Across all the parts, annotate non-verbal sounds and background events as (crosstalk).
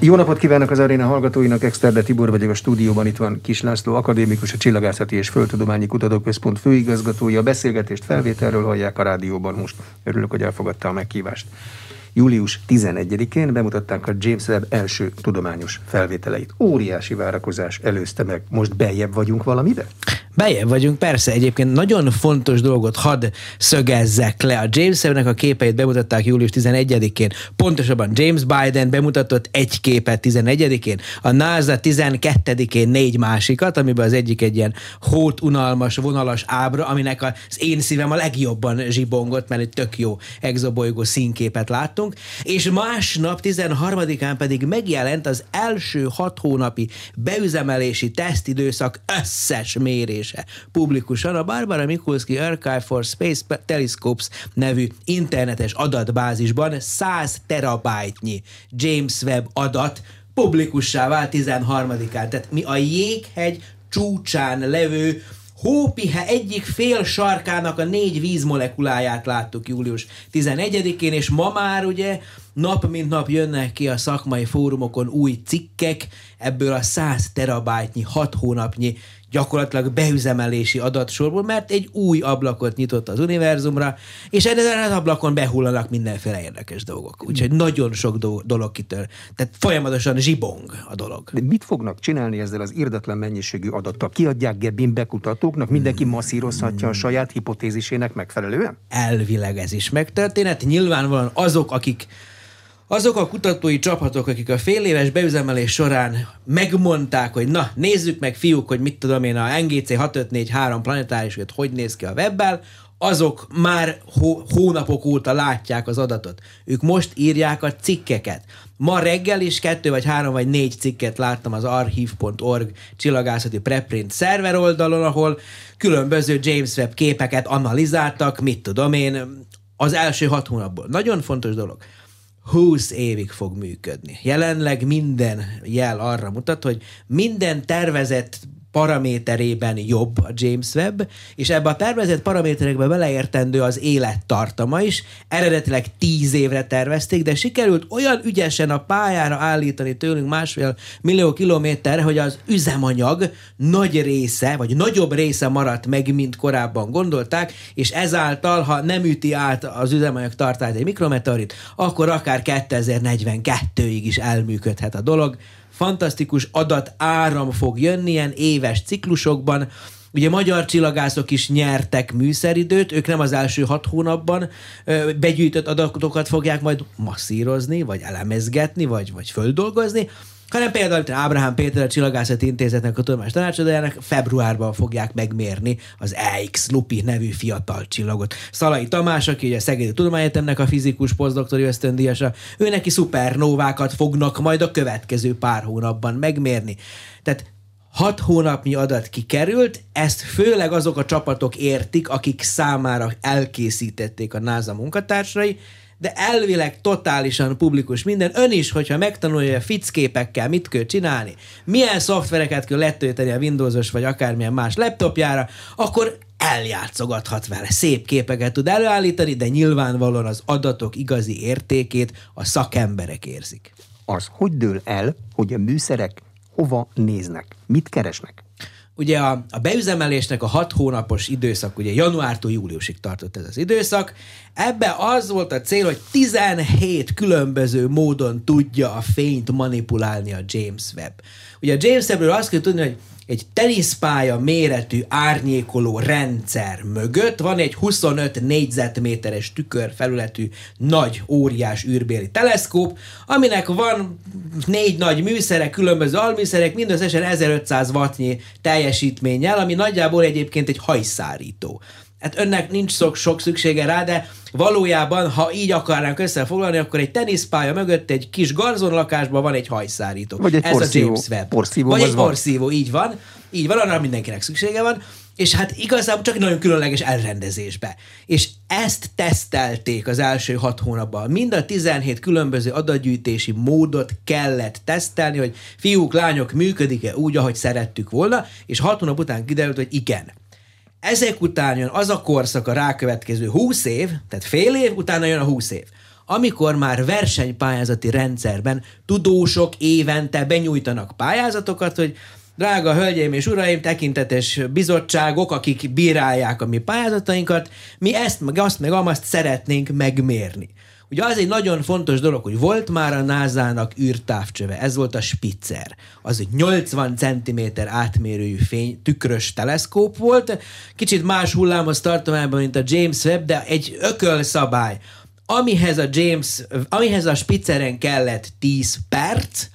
Jó napot kívánok az aréna hallgatóinak, Exterde Tibor vagyok a stúdióban, itt van Kis László, akadémikus, a Csillagászati és Földtudományi Kutatóközpont főigazgatója. A beszélgetést felvételről hallják a rádióban most. Örülök, hogy elfogadta a meghívást. Július 11-én bemutatták a James Webb első tudományos felvételeit. Óriási várakozás előzte meg. Most beljebb vagyunk valamibe? Bejebb vagyunk, persze. Egyébként nagyon fontos dolgot hadd szögezzek le. A James Webb-nek a képeit bemutatták július 11-én. Pontosabban James Biden bemutatott egy képet 11-én, a NASA 12-én négy másikat, amiben az egyik egy ilyen hót, unalmas, vonalas ábra, aminek az én szívem a legjobban zsibongott, mert egy tök jó exobolygó színképet láttunk. És másnap, 13-án pedig megjelent az első hat hónapi beüzemelési tesztidőszak összes mérés megjelentése publikusan a Barbara Mikulski Archive for Space Telescopes nevű internetes adatbázisban 100 terabájtnyi James Webb adat publikussá vált 13-án. Tehát mi a jéghegy csúcsán levő Hópihe egyik fél sarkának a négy vízmolekuláját láttuk július 11-én, és ma már ugye nap mint nap jönnek ki a szakmai fórumokon új cikkek, ebből a 100 terabájtnyi, 6 hónapnyi gyakorlatilag beüzemelési adatsorból, mert egy új ablakot nyitott az univerzumra, és ezen az ablakon behullanak mindenféle érdekes dolgok. Úgyhogy nagyon sok do- dolog kitör. Tehát folyamatosan zsibong a dolog. De mit fognak csinálni ezzel az irdatlan mennyiségű adattal? Kiadják Gebin bekutatóknak? Mindenki masszírozhatja a saját hipotézisének megfelelően? Elvileg ez is megtörténet. Nyilvánvalóan azok, akik azok a kutatói csapatok, akik a fél éves beüzemelés során megmondták, hogy na, nézzük meg fiúk, hogy mit tudom én, a NGC 6543 planetárisokat hogy néz ki a webbel, azok már hó, hónapok óta látják az adatot. Ők most írják a cikkeket. Ma reggel is kettő vagy három vagy négy cikket láttam az archive.org csillagászati preprint szerver oldalon, ahol különböző James Webb képeket analizáltak, mit tudom én, az első hat hónapból. Nagyon fontos dolog. 20 évig fog működni. Jelenleg minden jel arra mutat, hogy minden tervezett paraméterében jobb a James Webb, és ebbe a tervezett paraméterekbe beleértendő az élettartama is. Eredetileg 10 évre tervezték, de sikerült olyan ügyesen a pályára állítani tőlünk másfél millió kilométerre, hogy az üzemanyag nagy része, vagy nagyobb része maradt meg, mint korábban gondolták, és ezáltal, ha nem üti át az üzemanyag tartályt egy mikrometeorit, akkor akár 2042-ig is elműködhet a dolog fantasztikus adat áram fog jönni ilyen éves ciklusokban, Ugye magyar csillagászok is nyertek műszeridőt, ők nem az első hat hónapban begyűjtött adatokat fogják majd masszírozni, vagy elemezgetni, vagy, vagy földolgozni, hanem például mint Ábrahám Péter a Csillagászati Intézetnek a tudományos tanácsadójának februárban fogják megmérni az EX Lupi nevű fiatal csillagot. Szalai Tamás, aki a Szegedi Tudományegyetemnek a fizikus posztdoktori ösztöndíjasa, ő neki szupernóvákat fognak majd a következő pár hónapban megmérni. Tehát hat hónapnyi adat kikerült, ezt főleg azok a csapatok értik, akik számára elkészítették a NASA munkatársai, de elvileg totálisan publikus minden. Ön is, hogyha megtanulja, a ficképekkel mit kell csinálni, milyen szoftvereket kell letölteni a Windowsos vagy akármilyen más laptopjára, akkor eljátszogathat vele. Szép képeket tud előállítani, de nyilvánvalóan az adatok igazi értékét a szakemberek érzik. Az hogy dől el, hogy a műszerek hova néznek, mit keresnek? Ugye a, a beüzemelésnek a hat hónapos időszak, ugye januártól júliusig tartott ez az időszak, ebbe az volt a cél, hogy 17 különböző módon tudja a fényt manipulálni a James Webb. Ugye a James Webbről azt kell tudni, hogy egy teniszpálya méretű árnyékoló rendszer mögött van egy 25 négyzetméteres tükörfelületű nagy, óriás űrbéli teleszkóp, aminek van négy nagy műszerek, különböző alműszerek, mindösszesen 1500 wattnyi teljesítménnyel, ami nagyjából egyébként egy hajszárító. Hát önnek nincs sok, sok szüksége rá, de valójában, ha így akarnánk összefoglalni, akkor egy teniszpálya mögött egy kis garzonlakásban van egy hajszárító. Vagy egy Ez porszívó. a James Webb. Porszívó, Vagy egy porszívó, így van. Így van, arra mindenkinek szüksége van. És hát igazából csak nagyon különleges elrendezésbe. És ezt tesztelték az első hat hónapban. Mind a 17 különböző adatgyűjtési módot kellett tesztelni, hogy fiúk, lányok, működik-e úgy, ahogy szerettük volna, és hat hónap után kiderült, hogy igen. Ezek után jön az a korszak, a rákövetkező 20 év, tehát fél év, utána jön a 20 év amikor már versenypályázati rendszerben tudósok évente benyújtanak pályázatokat, hogy drága hölgyeim és uraim, tekintetes bizottságok, akik bírálják a mi pályázatainkat, mi ezt, meg azt, meg amazt szeretnénk megmérni. Ugye az egy nagyon fontos dolog, hogy volt már a NASA-nak űrtávcsöve, ez volt a Spitzer. Az egy 80 cm átmérőjű fény, tükrös teleszkóp volt, kicsit más hullámos tartományban, mint a James Webb, de egy ökölszabály. Amihez a James, amihez a Spitzeren kellett 10 perc,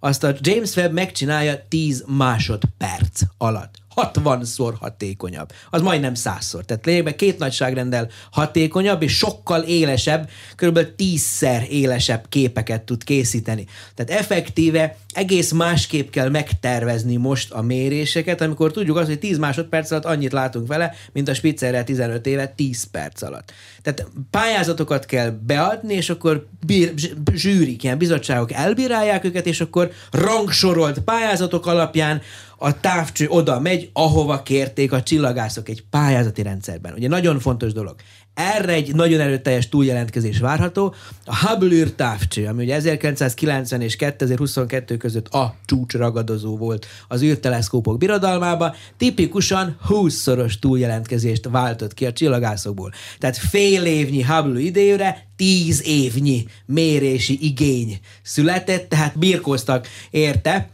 azt a James Webb megcsinálja 10 másodperc alatt. 60-szor hatékonyabb. Az majdnem 100-szor. Tehát lényegben két nagyságrendel hatékonyabb, és sokkal élesebb, kb. 10-szer élesebb képeket tud készíteni. Tehát effektíve egész másképp kell megtervezni most a méréseket, amikor tudjuk azt, hogy 10 másodperc alatt annyit látunk vele, mint a Spitzerre 15 éve 10 perc alatt. Tehát pályázatokat kell beadni, és akkor bír, zsűrik, ilyen bizottságok elbírálják őket, és akkor rangsorolt pályázatok alapján a távcső oda megy, ahova kérték a csillagászok egy pályázati rendszerben. Ugye nagyon fontos dolog. Erre egy nagyon erőteljes túljelentkezés várható. A Hubble űrtávcső, ami ugye 1990 és 2022 között a csúcsragadozó volt az űrteleszkópok birodalmába, tipikusan 20-szoros túljelentkezést váltott ki a csillagászokból. Tehát fél évnyi Hubble idejére 10 évnyi mérési igény született, tehát birkoztak érte,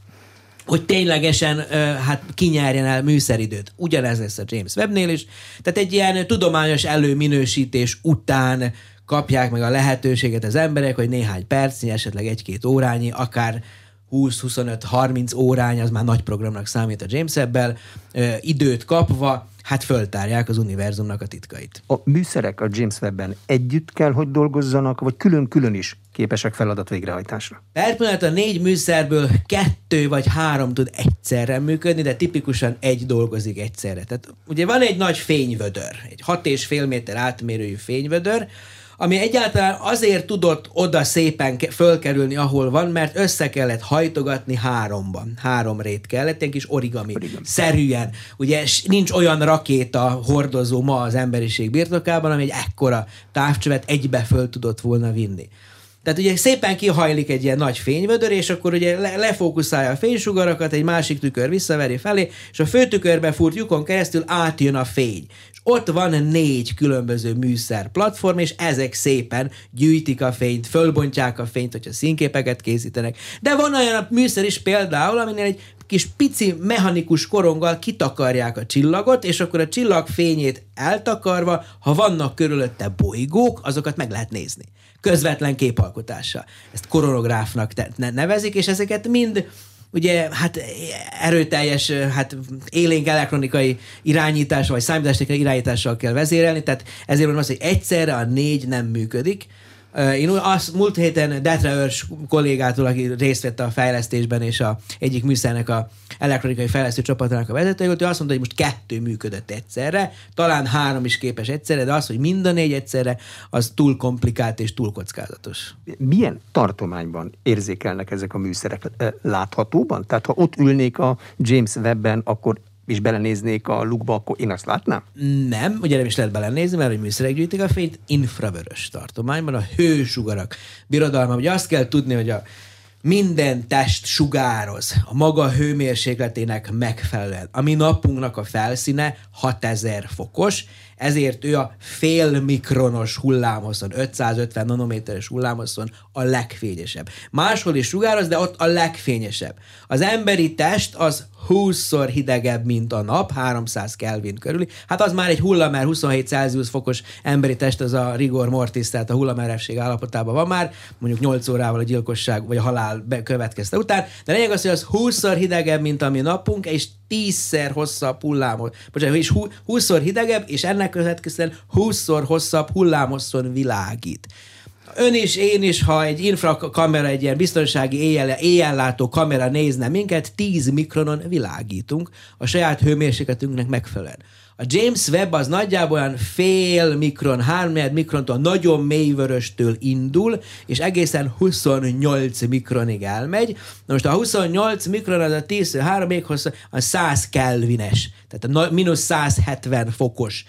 hogy ténylegesen hát kinyerjen el műszeridőt. Ugyanez lesz a James Webbnél is. Tehát egy ilyen tudományos előminősítés után kapják meg a lehetőséget az emberek, hogy néhány percnyi, esetleg egy-két órányi, akár 20-25-30 órány, az már nagy programnak számít a James Webb-bel, időt kapva, hát föltárják az univerzumnak a titkait. A műszerek a James Webb-ben együtt kell, hogy dolgozzanak, vagy külön-külön is képesek feladat végrehajtásra? Per pillanat a négy műszerből kettő vagy három tud egyszerre működni, de tipikusan egy dolgozik egyszerre. Tehát ugye van egy nagy fényvödör, egy hat és fél méter átmérőjű fényvödör, ami egyáltalán azért tudott oda szépen fölkerülni, ahol van, mert össze kellett hajtogatni háromban. Három rét kellett, egy kis origami, origami. szerűen. Ugye nincs olyan rakéta hordozó ma az emberiség birtokában, ami egy ekkora távcsövet egybe föl tudott volna vinni. Tehát ugye szépen kihajlik egy ilyen nagy fényvödör, és akkor ugye le- lefókuszálja a fénysugarakat, egy másik tükör visszaveri felé, és a főtükörbe furt lyukon keresztül átjön a fény. És ott van négy különböző műszer platform, és ezek szépen gyűjtik a fényt, fölbontják a fényt, hogyha színképeket készítenek. De van olyan a műszer is például, aminél egy kis pici mechanikus koronggal kitakarják a csillagot, és akkor a csillag fényét eltakarva, ha vannak körülötte bolygók, azokat meg lehet nézni közvetlen képalkotással. Ezt koronográfnak nevezik, és ezeket mind ugye hát erőteljes, hát élénk elektronikai irányítás, vagy számítástechnikai irányítással kell vezérelni, tehát ezért mondom azt, hogy egyszerre a négy nem működik, én azt múlt héten Detre Örs kollégától, aki részt vett a fejlesztésben, és a egyik műszernek a elektronikai fejlesztő csapatának a vezetője volt, ő azt mondta, hogy most kettő működött egyszerre, talán három is képes egyszerre, de az, hogy mind a négy egyszerre, az túl komplikált és túl kockázatos. Milyen tartományban érzékelnek ezek a műszerek? Láthatóban? Tehát ha ott ülnék a James Webben, akkor és belenéznék a lukba, akkor én azt látnám? Nem, ugye nem is lehet belenézni, mert hogy műszerek gyűjtik a fényt, infravörös tartományban, a hősugarak birodalma. Ugye azt kell tudni, hogy a minden test sugároz a maga hőmérsékletének megfelelően. A mi napunknak a felszíne 6000 fokos, ezért ő a fél mikronos hullámhosszon, 550 nanométeres hullámhosszon a legfényesebb. Máshol is sugároz, de ott a legfényesebb. Az emberi test az 20-szor hidegebb, mint a nap, 300 Kelvin körüli. Hát az már egy hullamer 27 Celsius fokos emberi test, az a rigor mortis, tehát a hullamerevség állapotában van már, mondjuk 8 órával a gyilkosság vagy a halál következte után. De lényeg az, hogy az 20-szor hidegebb, mint a mi napunk, és 10-szer hosszabb hullámot. Bocsánat, és 20-szor hidegebb, és ennek következően 20-szor hosszabb hullámosszon világít ön is, én is, ha egy infrakamera, egy ilyen biztonsági éjjel, éjjellátó kamera nézne minket, 10 mikronon világítunk a saját hőmérsékletünknek megfelelően. A James Webb az nagyjából olyan fél mikron, 3 mikrontól nagyon mélyvöröstől indul, és egészen 28 mikronig elmegy. Na most a 28 mikron az a 10, 3 még hosszú, a 100 kelvines, tehát a mínusz 170 fokos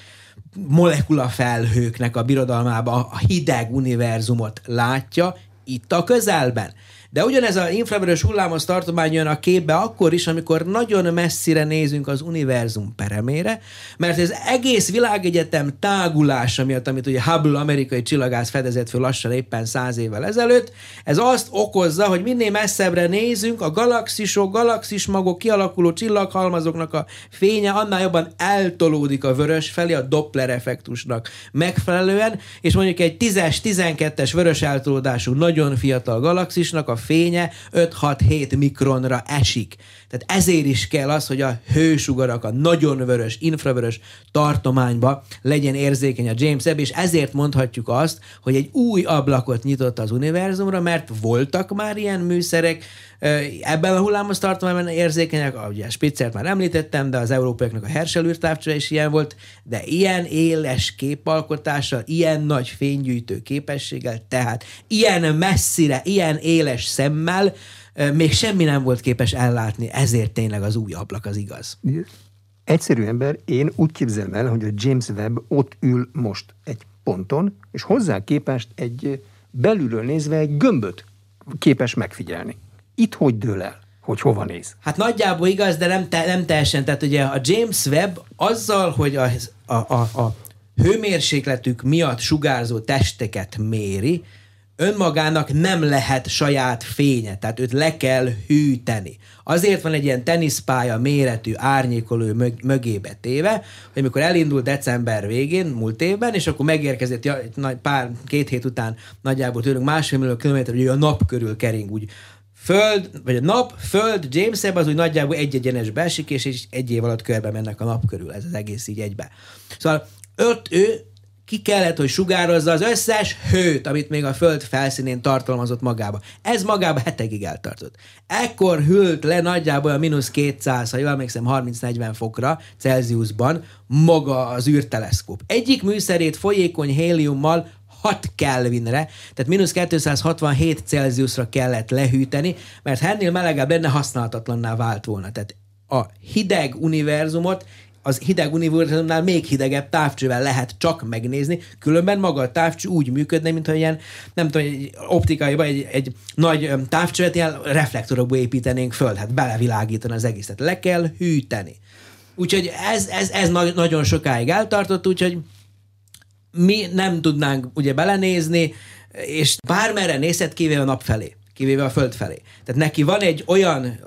molekula felhőknek a birodalmába a hideg univerzumot látja, itt a közelben. De ugyanez a infravörös hullámos tartomány jön a képbe akkor is, amikor nagyon messzire nézünk az univerzum peremére, mert ez egész világegyetem tágulása miatt, amit ugye Hubble amerikai csillagász fedezett föl lassan éppen száz évvel ezelőtt, ez azt okozza, hogy minél messzebbre nézünk, a galaxisok, galaxismagok, kialakuló csillaghalmazoknak a fénye annál jobban eltolódik a vörös felé a Doppler effektusnak megfelelően, és mondjuk egy 10-es, 12-es vörös eltolódású nagyon fiatal galaxisnak a fénye 5-6-7 mikronra esik. Tehát ezért is kell az, hogy a hősugarak a nagyon vörös, infravörös tartományba legyen érzékeny a James Webb, és ezért mondhatjuk azt, hogy egy új ablakot nyitott az univerzumra, mert voltak már ilyen műszerek, ebben a hullámos tartományban érzékenyek, ugye Spitzert már említettem, de az európaiaknak a Herschel űrtávcsere is ilyen volt, de ilyen éles képalkotással, ilyen nagy fénygyűjtő képességgel, tehát ilyen messzire, ilyen éles szemmel még semmi nem volt képes ellátni, ezért tényleg az új ablak az igaz. Egyszerű ember, én úgy képzelem el, hogy a James Webb ott ül most egy ponton, és hozzá képest egy belülről nézve egy gömböt képes megfigyelni. Itt hogy dől el? hogy hova néz. Hát nagyjából igaz, de nem, te, nem teljesen. Tehát ugye a James Webb azzal, hogy a, a, a, a hőmérsékletük miatt sugárzó testeket méri, önmagának nem lehet saját fénye, tehát őt le kell hűteni. Azért van egy ilyen teniszpálya méretű árnyékoló mög- mögébe téve, hogy amikor elindult december végén, múlt évben, és akkor megérkezett ja, pár, két hét után nagyjából tőlünk másfél millió kilométer, hogy a nap körül kering úgy Föld, vagy a nap, Föld, James Webb az úgy nagyjából egy egyenesbe esik, és egy év alatt körbe mennek a nap körül, ez az egész így egybe. Szóval öt, ő ki kellett, hogy sugározza az összes hőt, amit még a Föld felszínén tartalmazott magába. Ez magába hetekig eltartott. Ekkor hűlt le nagyjából a mínusz 200, ha jól emlékszem, 30-40 fokra Celsiusban maga az űrteleszkóp. Egyik műszerét folyékony héliummal 6 Kelvinre, tehát mínusz 267 Celsiusra kellett lehűteni, mert ennél melegebb lenne, használhatatlanná vált volna. Tehát a hideg univerzumot az hideg univerzumnál még hidegebb távcsővel lehet csak megnézni, különben maga a távcső úgy működne, mint ilyen, nem tudom, egy optikai, vagy egy, egy nagy távcsövet ilyen reflektorokba építenénk föl, hát belevilágítani az egészet. Le kell hűteni. Úgyhogy ez, ez, ez nagyon sokáig eltartott, úgyhogy mi nem tudnánk ugye belenézni, és bármerre nézhet, kivéve a nap felé, kivéve a föld felé. Tehát neki van egy olyan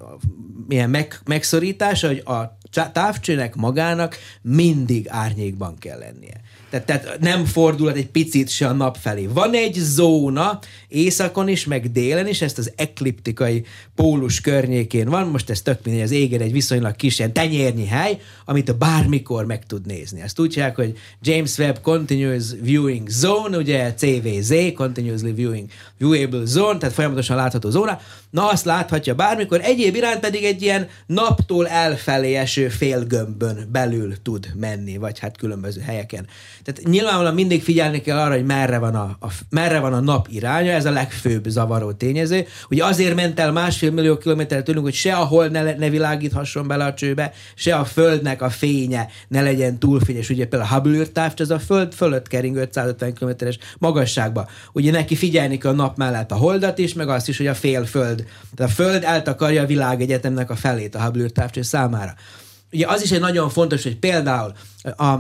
milyen meg, megszorítása, hogy a távcsőnek magának mindig árnyékban kell lennie. Tehát, tehát nem fordulhat egy picit se a nap felé. Van egy zóna északon is, meg délen is, ezt az ekliptikai pólus környékén van, most ez tök mindegy, az égen egy viszonylag kis ilyen tenyérnyi hely, amit bármikor meg tud nézni. Ezt hívják, hogy James Webb Continuous Viewing Zone, ugye CVZ, Continuously Viewing Viewable Zone, tehát folyamatosan látható zóna. Na, azt láthatja bármikor, egyéb iránt pedig egy ilyen naptól elfelé eső félgömbön belül tud menni, vagy hát különböző helyeken. Tehát nyilvánvalóan mindig figyelni kell arra, hogy merre van a, a, merre van a nap iránya, ez a legfőbb zavaró tényező. Ugye azért ment el másfél millió kilométerre tőlünk, hogy se a hold ne, ne világíthasson bele a csőbe, se a földnek a fénye ne legyen túlfényes. Ugye például a Hubble űrtávcs, az a föld fölött kering 550 kilométeres magasságba. Ugye neki figyelni kell a nap mellett a holdat is, meg azt is, hogy a fél föld. Tehát a föld eltakarja a világegyetemnek a felét a Hubble űrtávcs számára. Ugye az is egy nagyon fontos, hogy például a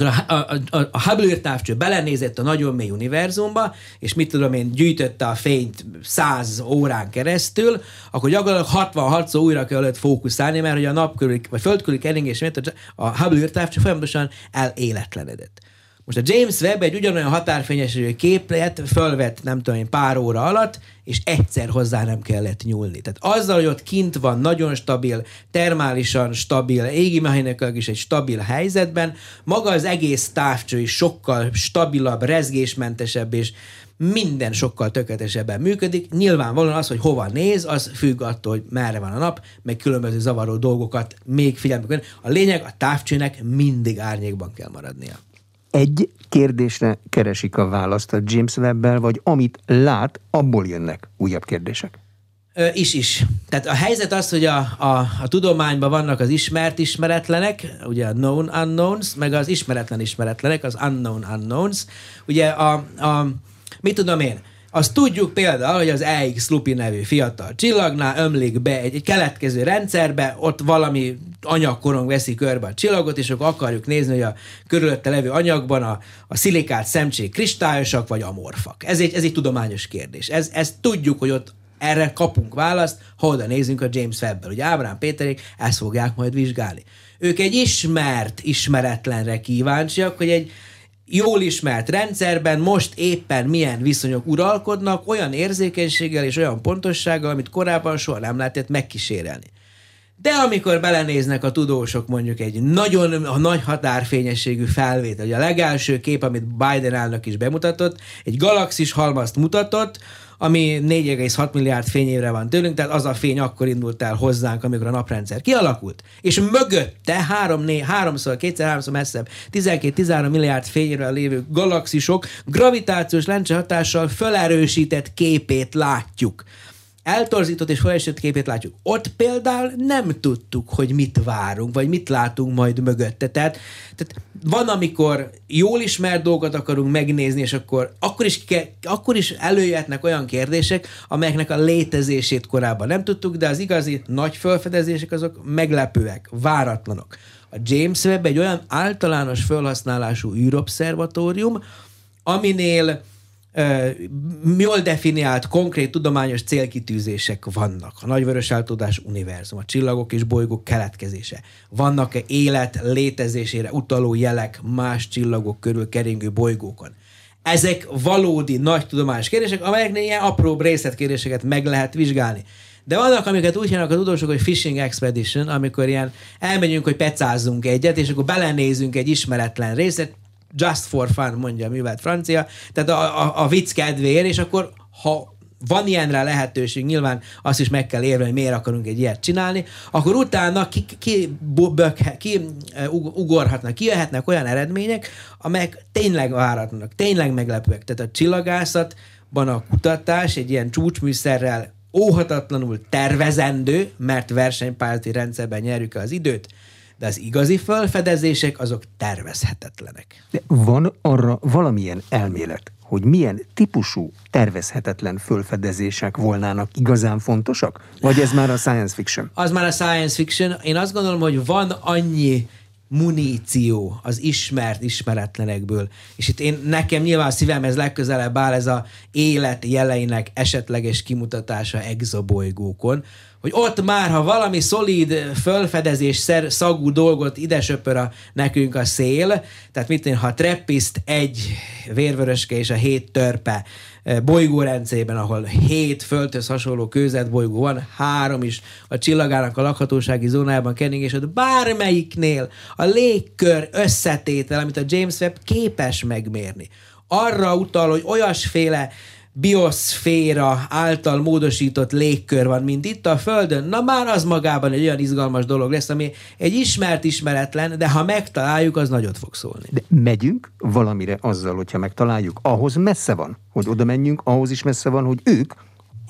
a, a, a, a Hubble űrtávcső belenézett a nagyon mély univerzumba, és mit tudom én, gyűjtötte a fényt száz órán keresztül, akkor gyakorlatilag 66-szor újra kellett fókuszálni, mert hogy a nap körül, vagy föld körül keringés miatt a Hubble űrtávcső folyamatosan eléletlenedett. Most a James Webb egy ugyanolyan határfényesülő képlet fölvett, nem tudom én, pár óra alatt, és egyszer hozzá nem kellett nyúlni. Tehát azzal, hogy ott kint van, nagyon stabil, termálisan stabil, égi mechanikailag is egy stabil helyzetben, maga az egész távcső is sokkal stabilabb, rezgésmentesebb, és minden sokkal tökéletesebben működik. Nyilvánvalóan az, hogy hova néz, az függ attól, hogy merre van a nap, meg különböző zavaró dolgokat még figyelme A lényeg, a távcsőnek mindig árnyékban kell maradnia egy kérdésre keresik a választ a James Webb-bel, vagy amit lát, abból jönnek újabb kérdések? Ö, is is. tehát a helyzet az, hogy a, a, a tudományban vannak az ismert ismeretlenek, ugye a known unknowns, meg az ismeretlen ismeretlenek, az unknown unknowns. Ugye a, a mit tudom én, azt tudjuk például, hogy az EX Lupi nevű fiatal csillagnál ömlik be egy, egy keletkező rendszerbe, ott valami anyagkorong veszi körbe a csillagot, és akkor akarjuk nézni, hogy a körülötte levő anyagban a, a szilikát szemcsék kristályosak vagy amorfak. Ez egy, ez egy tudományos kérdés. Ez, ez tudjuk, hogy ott erre kapunk választ, ha oda nézünk a James Webb-bel. Ugye Ábrán Péterék ezt fogják majd vizsgálni. Ők egy ismert, ismeretlenre kíváncsiak, hogy egy jól ismert rendszerben most éppen milyen viszonyok uralkodnak, olyan érzékenységgel és olyan pontossággal, amit korábban soha nem lehetett megkísérelni. De amikor belenéznek a tudósok mondjuk egy nagyon a nagy határfényességű felvétel, ugye a legelső kép, amit Biden elnök is bemutatott, egy galaxis halmazt mutatott, ami 4,6 milliárd fényévre van tőlünk, tehát az a fény akkor indult el hozzánk, amikor a naprendszer kialakult, és mögötte három, né, háromszor, kétszer, háromszor messzebb, 12-13 milliárd fényre lévő galaxisok gravitációs lencse hatással felerősített képét látjuk eltorzított és felesett képét látjuk. Ott például nem tudtuk, hogy mit várunk, vagy mit látunk majd mögötte. Tehát, tehát van, amikor jól ismert dolgot akarunk megnézni, és akkor, akkor, is, akkor is előjöhetnek olyan kérdések, amelyeknek a létezését korábban nem tudtuk, de az igazi nagy felfedezések azok meglepőek, váratlanok. A James Webb egy olyan általános felhasználású űrobszervatórium, aminél jól definiált, konkrét tudományos célkitűzések vannak. A nagyvörös eltudás univerzum, a csillagok és bolygók keletkezése. Vannak-e élet létezésére utaló jelek más csillagok körül keringő bolygókon? Ezek valódi nagy tudományos kérdések, amelyeknél ilyen apró részletkérdéseket meg lehet vizsgálni. De vannak, amiket úgy hívnak a tudósok, hogy fishing expedition, amikor ilyen elmegyünk, hogy pecázzunk egyet, és akkor belenézünk egy ismeretlen részet, just for fun, mondja a művelt francia, tehát a, a, a vicc kedvéért, és akkor ha van ilyenre lehetőség, nyilván azt is meg kell érni, hogy miért akarunk egy ilyet csinálni, akkor utána ki, ki, bökhe, ki ugorhatnak, kijöhetnek olyan eredmények, amelyek tényleg váratlanak, tényleg meglepőek. Tehát a csillagászatban a kutatás egy ilyen csúcsműszerrel óhatatlanul tervezendő, mert versenypályázati rendszerben nyerjük az időt, de az igazi felfedezések azok tervezhetetlenek. De van arra valamilyen elmélet, hogy milyen típusú tervezhetetlen fölfedezések volnának igazán fontosak? Vagy ez már a science fiction? Az már a science fiction. Én azt gondolom, hogy van annyi muníció az ismert ismeretlenekből. És itt én, nekem nyilván a szívemhez legközelebb áll ez a élet jeleinek esetleges kimutatása exobolygókon, hogy ott már, ha valami szolíd fölfedezés szer, szagú dolgot ide söpör a, nekünk a szél, tehát mit én, ha treppiszt egy vérvöröske és a hét törpe e, bolygórendszerében, ahol hét földhöz hasonló kőzetbolygó van, három is a csillagának a lakhatósági zónájában kenning, és ott bármelyiknél a légkör összetétel, amit a James Webb képes megmérni, arra utal, hogy olyasféle bioszféra által módosított légkör van, mint itt a Földön, na már az magában egy olyan izgalmas dolog lesz, ami egy ismert ismeretlen, de ha megtaláljuk, az nagyot fog szólni. De megyünk valamire azzal, hogyha megtaláljuk, ahhoz messze van, hogy oda menjünk, ahhoz is messze van, hogy ők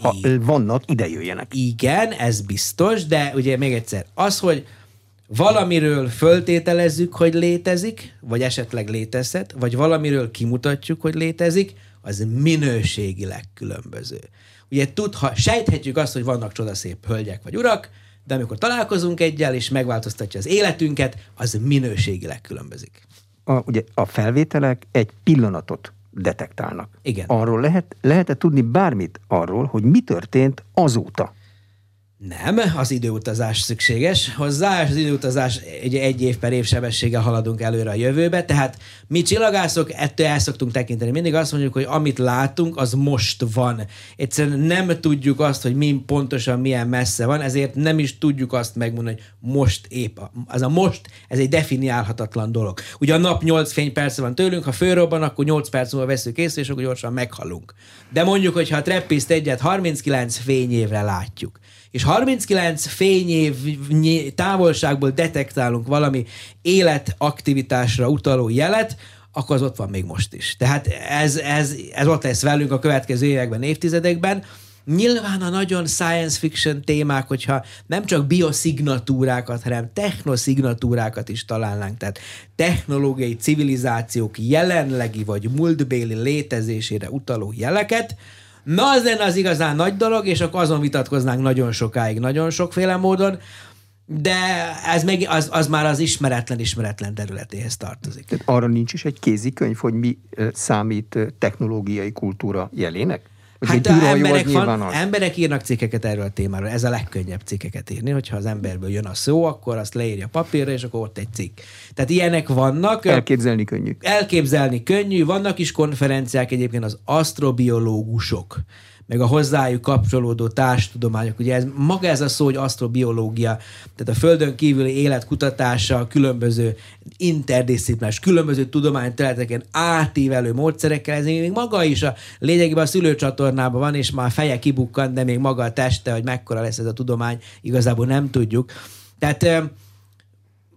ha I- vannak, ide jöjjenek. Igen, ez biztos, de ugye még egyszer, az, hogy valamiről föltételezzük, hogy létezik, vagy esetleg létezhet, vagy valamiről kimutatjuk, hogy létezik, az minőségileg különböző. Ugye tudha, sejthetjük azt, hogy vannak csodaszép hölgyek vagy urak, de amikor találkozunk egyel, és megváltoztatja az életünket, az minőségileg különbözik. A, ugye a felvételek egy pillanatot detektálnak. Igen. Arról lehet, lehet-e tudni bármit arról, hogy mi történt azóta? Nem, az időutazás szükséges hozzá, és az időutazás egy, egy év per év sebességgel haladunk előre a jövőbe, tehát mi csillagászok ettől el szoktunk tekinteni. Mindig azt mondjuk, hogy amit látunk, az most van. Egyszerűen nem tudjuk azt, hogy mi pontosan milyen messze van, ezért nem is tudjuk azt megmondani, hogy most épp. Az a most, ez egy definiálhatatlan dolog. Ugye a nap 8 fényperce van tőlünk, ha fölrobban, akkor 8 perc múlva veszük észre, és akkor gyorsan meghalunk. De mondjuk, hogy ha a treppiszt egyet 39 fényévre látjuk, és 39 fényév távolságból detektálunk valami életaktivitásra utaló jelet, akkor az ott van még most is. Tehát ez, ez, ez ott lesz velünk a következő években, évtizedekben, Nyilván a nagyon science fiction témák, hogyha nem csak bioszignatúrákat, hanem technoszignatúrákat is találnánk, tehát technológiai civilizációk jelenlegi vagy múltbéli létezésére utaló jeleket, na az lenne az igazán nagy dolog, és akkor azon vitatkoznánk nagyon sokáig, nagyon sokféle módon, de ez meg, az, az már az ismeretlen, ismeretlen területéhez tartozik. Tehát arra nincs is egy kézikönyv, hogy mi számít technológiai kultúra jelének? Hát a emberek, van, az. emberek írnak cikkeket erről a témáról. Ez a legkönnyebb cikkeket írni, hogyha az emberből jön a szó, akkor azt leírja papírra, és akkor ott egy cikk. Tehát ilyenek vannak. Elképzelni könnyű. Elképzelni könnyű. Vannak is konferenciák egyébként az asztrobiológusok meg a hozzájuk kapcsolódó társtudományok. Ugye ez, maga ez a szó, hogy asztrobiológia, tehát a Földön kívüli élet kutatása, különböző interdisziplines, különböző tudományterületeken átívelő módszerekkel, ez még maga is a lényegében a szülőcsatornában van, és már feje kibukkan, de még maga a teste, hogy mekkora lesz ez a tudomány, igazából nem tudjuk. Tehát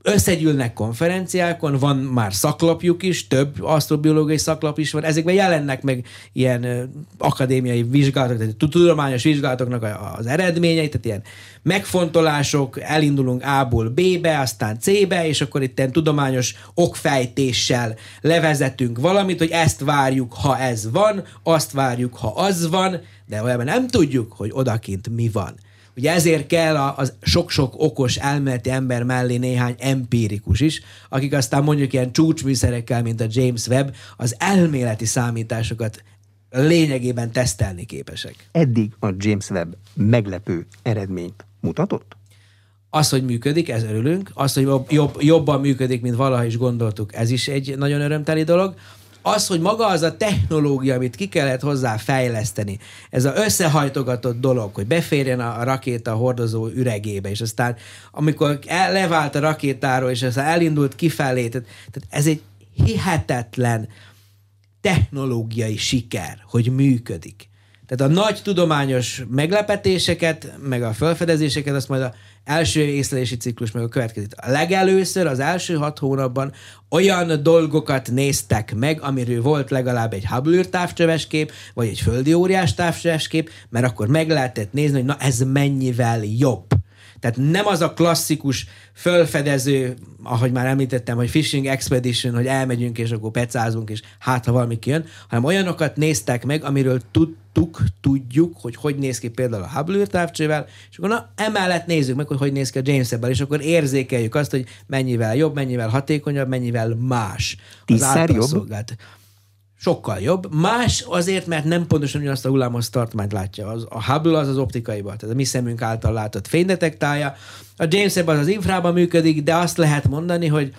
összegyűlnek konferenciákon, van már szaklapjuk is, több asztrobiológiai szaklap is van, ezekben jelennek meg ilyen akadémiai vizsgálatok, tehát tudományos vizsgálatoknak az eredményei, tehát ilyen megfontolások, elindulunk A-ból B-be, aztán C-be, és akkor itt tudományos okfejtéssel levezetünk valamit, hogy ezt várjuk, ha ez van, azt várjuk, ha az van, de olyan nem tudjuk, hogy odakint mi van. Ugye ezért kell a, az sok-sok okos elméleti ember mellé néhány empirikus is, akik aztán mondjuk ilyen csúcsműszerekkel, mint a James Webb, az elméleti számításokat lényegében tesztelni képesek. Eddig a James Webb meglepő eredményt mutatott? Az, hogy működik, ez örülünk. Az, hogy jobb, jobban működik, mint valaha is gondoltuk, ez is egy nagyon örömteli dolog az, hogy maga az a technológia, amit ki kellett hozzá fejleszteni, ez az összehajtogatott dolog, hogy beférjen a rakéta hordozó üregébe, és aztán amikor el, levált a rakétáról, és aztán elindult kifelé, tehát, tehát ez egy hihetetlen technológiai siker, hogy működik. Tehát a nagy tudományos meglepetéseket, meg a felfedezéseket, azt majd a első észlelési ciklus, meg a következő. A legelőször, az első hat hónapban olyan dolgokat néztek meg, amiről volt legalább egy Hubble távcsöves kép, vagy egy földi óriás távcsöves kép, mert akkor meg lehetett nézni, hogy na ez mennyivel jobb. Tehát nem az a klasszikus fölfedező, ahogy már említettem, hogy fishing expedition, hogy elmegyünk és akkor pecázunk, és hát ha valami kijön, hanem olyanokat néztek meg, amiről tudtuk, tudjuk, hogy hogy néz ki például a Hubble távcsővel, és akkor na, emellett nézzük meg, hogy hogy néz ki a James Webb-el, és akkor érzékeljük azt, hogy mennyivel jobb, mennyivel hatékonyabb, mennyivel más az jobb? Sokkal jobb. Más azért, mert nem pontosan ugyanazt a hullámos tartományt látja. Az, a Hubble az az optikaiban, tehát a mi szemünk által látott fénydetektálja. A James Webb az az infrában működik, de azt lehet mondani, hogy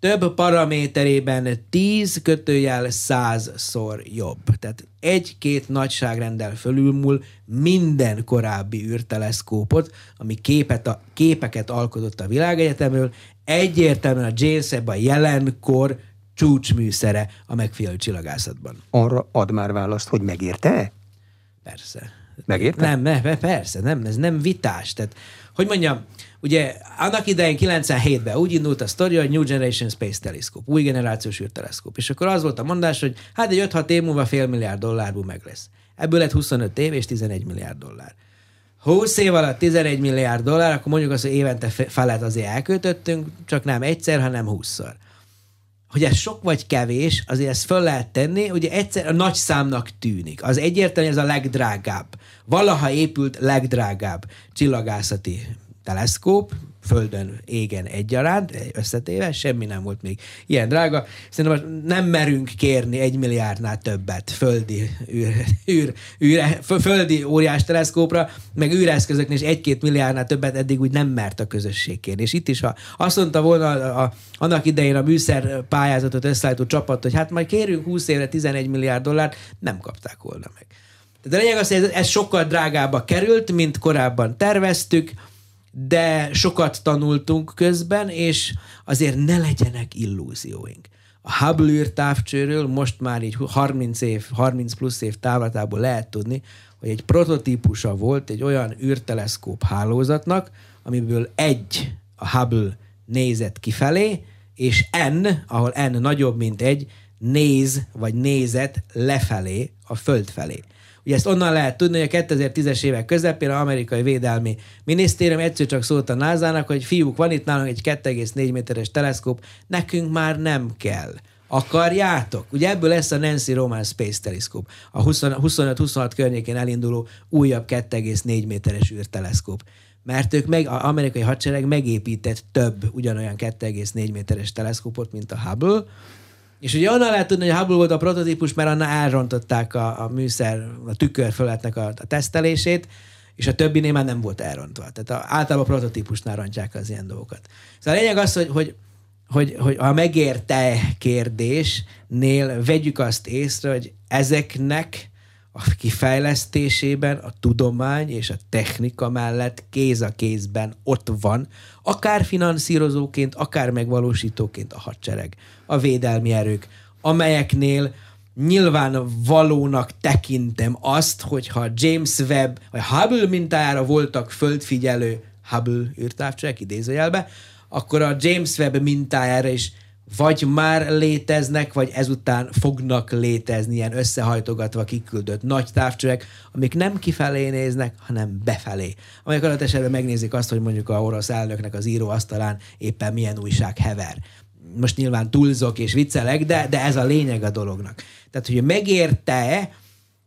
több paraméterében 10 kötőjel százszor jobb. Tehát egy-két nagyságrendel fölülmúl minden korábbi űrteleszkópot, ami képet a, képeket alkotott a világegyetemről, egyértelműen a James Webb a jelenkor csúcsműszere a megfigyelő csillagászatban. Arra ad már választ, hogy megérte Persze. Megérte? Nem, ne, persze, nem, ez nem vitás. Tehát, hogy mondjam, ugye annak idején 97-ben úgy indult a sztori, hogy New Generation Space Telescope, új generációs űrteleszkóp. És akkor az volt a mondás, hogy hát egy 5-6 év múlva fél milliárd dollárból meg lesz. Ebből lett 25 év és 11 milliárd dollár. 20 év alatt 11 milliárd dollár, akkor mondjuk azt, hogy évente felet azért elköltöttünk, csak nem egyszer, hanem 20-szor hogy ez sok vagy kevés, azért ezt föl lehet tenni, ugye egyszer a nagy számnak tűnik. Az egyértelmű, ez a legdrágább. Valaha épült legdrágább csillagászati teleszkóp, földön, égen egyaránt, összetéve, semmi nem volt még ilyen drága. Szerintem most nem merünk kérni egy milliárdnál többet földi, űr, űr, űr, földi óriás teleszkópra, meg űreszközöknél is egy-két milliárdnál többet eddig úgy nem mert a közösség kérni. És itt is, ha azt mondta volna a, a, annak idején a műszer pályázatot összeállító csapat, hogy hát majd kérünk 20 évre 11 milliárd dollárt, nem kapták volna meg. De a lényeg az, hogy ez, ez sokkal drágába került, mint korábban terveztük, de sokat tanultunk közben, és azért ne legyenek illúzióink. A Hubble űrtávcsőről most már így 30 év, 30 plusz év távlatából lehet tudni, hogy egy prototípusa volt egy olyan űrteleszkóp hálózatnak, amiből egy a Hubble nézett kifelé, és N, ahol N nagyobb, mint egy, néz vagy nézett lefelé, a Föld felé. Ugye ezt onnan lehet tudni, hogy a 2010-es évek közepén az amerikai védelmi minisztérium egyszer csak szólt a NASA-nak, hogy fiúk, van itt nálunk egy 2,4 méteres teleszkóp, nekünk már nem kell. Akarjátok? Ugye ebből lesz a Nancy Roman Space Telescope, a 25-26 környékén elinduló újabb 2,4 méteres űrteleszkóp. Mert ők meg, az amerikai hadsereg megépített több ugyanolyan 2,4 méteres teleszkópot, mint a Hubble, és ugye onnan lehet tudni, hogy Hubble volt a prototípus, mert annál elrontották a, a műszer, a tükörföletnek a, a tesztelését, és a többinél már nem volt elrontva. Tehát a, általában a prototípusnál rontják az ilyen dolgokat. Szóval a lényeg az, hogy, hogy hogy, hogy a megérte kérdésnél vegyük azt észre, hogy ezeknek a kifejlesztésében a tudomány és a technika mellett kéz a kézben ott van, akár finanszírozóként, akár megvalósítóként a hadsereg, a védelmi erők, amelyeknél nyilván valónak tekintem azt, hogyha James Webb, vagy Hubble mintájára voltak földfigyelő Hubble űrtávcsövek idézőjelbe, akkor a James Webb mintájára is vagy már léteznek, vagy ezután fognak létezni ilyen összehajtogatva kiküldött nagy távcsövek, amik nem kifelé néznek, hanem befelé. Amelyek alatt esetben megnézik azt, hogy mondjuk a orosz elnöknek az íróasztalán éppen milyen újság hever. Most nyilván túlzok és viccelek, de, de ez a lényeg a dolognak. Tehát, hogy megérte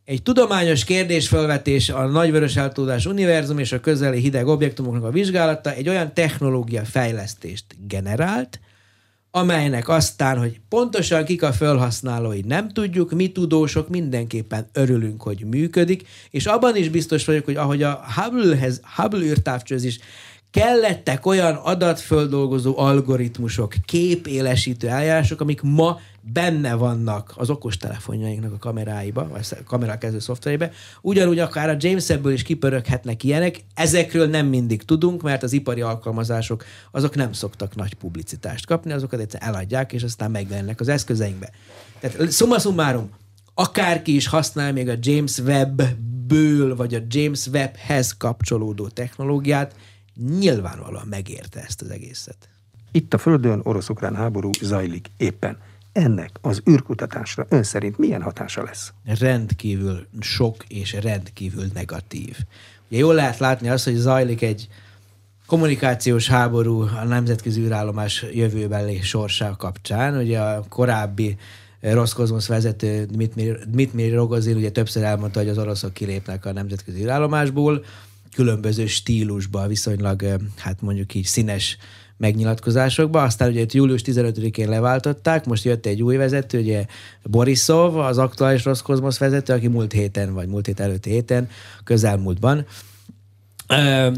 egy tudományos kérdésfelvetés a nagyvörös eltudás univerzum és a közeli hideg objektumoknak a vizsgálata egy olyan technológia fejlesztést generált, amelynek aztán, hogy pontosan kik a felhasználói nem tudjuk, mi tudósok mindenképpen örülünk, hogy működik, és abban is biztos vagyok, hogy ahogy a Hubble-hez, Hubble űrtávcsőz is kellettek olyan adatföldolgozó algoritmusok, képélesítő eljárások, amik ma benne vannak az okostelefonjainknak a kameráiba, vagy a kamerakező szoftverébe, ugyanúgy akár a James Webb-ből is kipöröghetnek ilyenek, ezekről nem mindig tudunk, mert az ipari alkalmazások azok nem szoktak nagy publicitást kapni, azokat egyszer eladják, és aztán megjelennek az eszközeinkbe. Tehát summa summarum, akárki is használ még a James Webb-ből, vagy a James Webb-hez kapcsolódó technológiát, nyilvánvalóan megérte ezt az egészet. Itt a Földön orosz-ukrán háború zajlik éppen. Ennek az űrkutatásra ön szerint milyen hatása lesz? Rendkívül sok és rendkívül negatív. Ugye jól lehet látni azt, hogy zajlik egy kommunikációs háború a nemzetközi űrállomás jövőbeli sorsa kapcsán. Ugye a korábbi Roszkozmosz vezető Dmitri Rogozin ugye többször elmondta, hogy az oroszok kilépnek a nemzetközi űrállomásból, különböző stílusban, viszonylag, hát mondjuk így színes megnyilatkozásokba, aztán ugye itt július 15-én leváltották, most jött egy új vezető, ugye Borisov, az aktuális Roszkozmosz vezető, aki múlt héten, vagy múlt hét előtti héten, közelmúltban,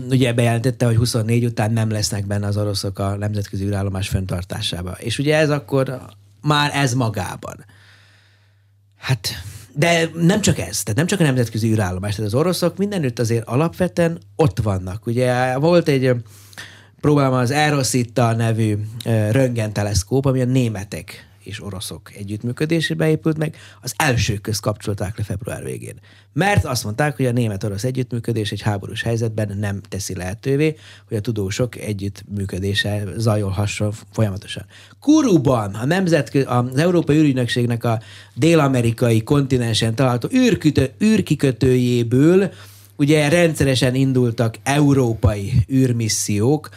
ugye bejelentette, hogy 24 után nem lesznek benne az oroszok a nemzetközi űrállomás fenntartásába. És ugye ez akkor már ez magában. Hát de nem csak ez, tehát nem csak a nemzetközi űrállomás, tehát az oroszok mindenütt azért alapvetően ott vannak. Ugye volt egy próbálom az Aerosita nevű röntgen teleszkóp, ami a németek és oroszok együttműködésébe épült meg, az első köz kapcsolták le február végén. Mert azt mondták, hogy a német-orosz együttműködés egy háborús helyzetben nem teszi lehetővé, hogy a tudósok együttműködése zajolhasson folyamatosan. Kuruban a nemzetközi, az Európai űrügynökségnek a dél-amerikai kontinensen található űrkütő, űrkikötőjéből ugye rendszeresen indultak európai űrmissziók,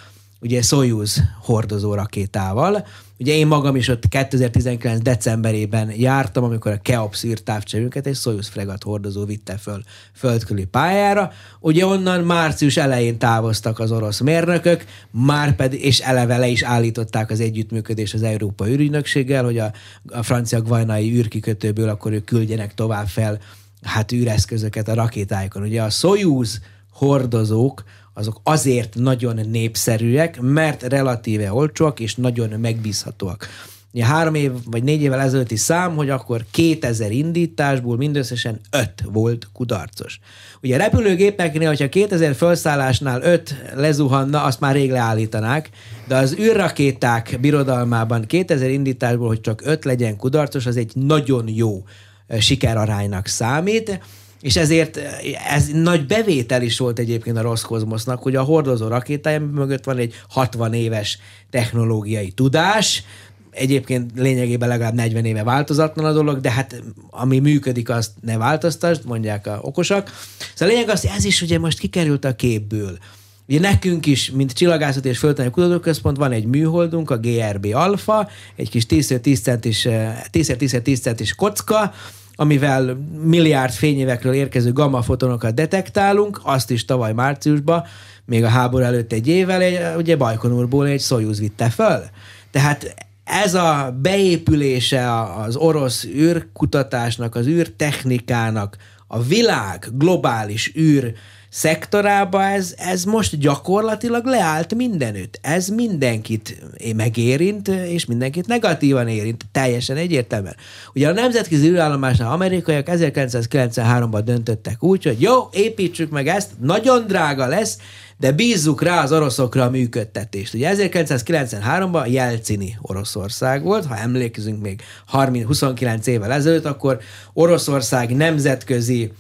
ugye Soyuz hordozó rakétával. Ugye én magam is ott 2019 decemberében jártam, amikor a Keops űrtávcsövünket egy Soyuz fregat hordozó vitte föl földküli pályára. Ugye onnan március elején távoztak az orosz mérnökök, már pedig, és eleve le is állították az együttműködés az Európa űrügynökséggel, hogy a, a francia gvajnai űrkikötőből akkor ők küldjenek tovább fel hát űreszközöket a rakétáikon. Ugye a Soyuz hordozók azok azért nagyon népszerűek, mert relatíve olcsóak és nagyon megbízhatóak. Ugye három év vagy négy évvel ezelőtti szám, hogy akkor 2000 indításból mindösszesen 5 volt kudarcos. Ugye a repülőgépeknél, hogyha 2000 felszállásnál 5 lezuhanna, azt már rég leállítanák, de az űrrakéták birodalmában 2000 indításból, hogy csak 5 legyen kudarcos, az egy nagyon jó sikeraránynak számít, és ezért ez nagy bevétel is volt egyébként a Roszkozmosznak, hogy a hordozó rakétája mögött van egy 60 éves technológiai tudás, egyébként lényegében legalább 40 éve változatlan a dolog, de hát ami működik, azt ne változtasd, mondják a okosak. Szóval a lényeg az, ez is ugye most kikerült a képből. Ugye nekünk is, mint Csillagászat és Földtani Kutatóközpont van egy műholdunk, a GRB Alpha, egy kis 10x10 centis, 10x10 centis kocka, amivel milliárd fényévekről érkező gamma fotonokat detektálunk, azt is tavaly márciusban, még a háború előtt egy évvel, ugye Bajkonurból egy Soyuz vitte föl. Tehát ez a beépülése az orosz űrkutatásnak, az űrtechnikának, a világ globális űr szektorába ez, ez most gyakorlatilag leállt mindenütt. Ez mindenkit megérint, és mindenkit negatívan érint, teljesen egyértelműen. Ugye a nemzetközi űrállomásnál amerikaiak 1993-ban döntöttek úgy, hogy jó, építsük meg ezt, nagyon drága lesz, de bízzuk rá az oroszokra a működtetést. Ugye 1993-ban Jelcini Oroszország volt, ha emlékezünk még 30, 29 évvel ezelőtt, akkor Oroszország nemzetközi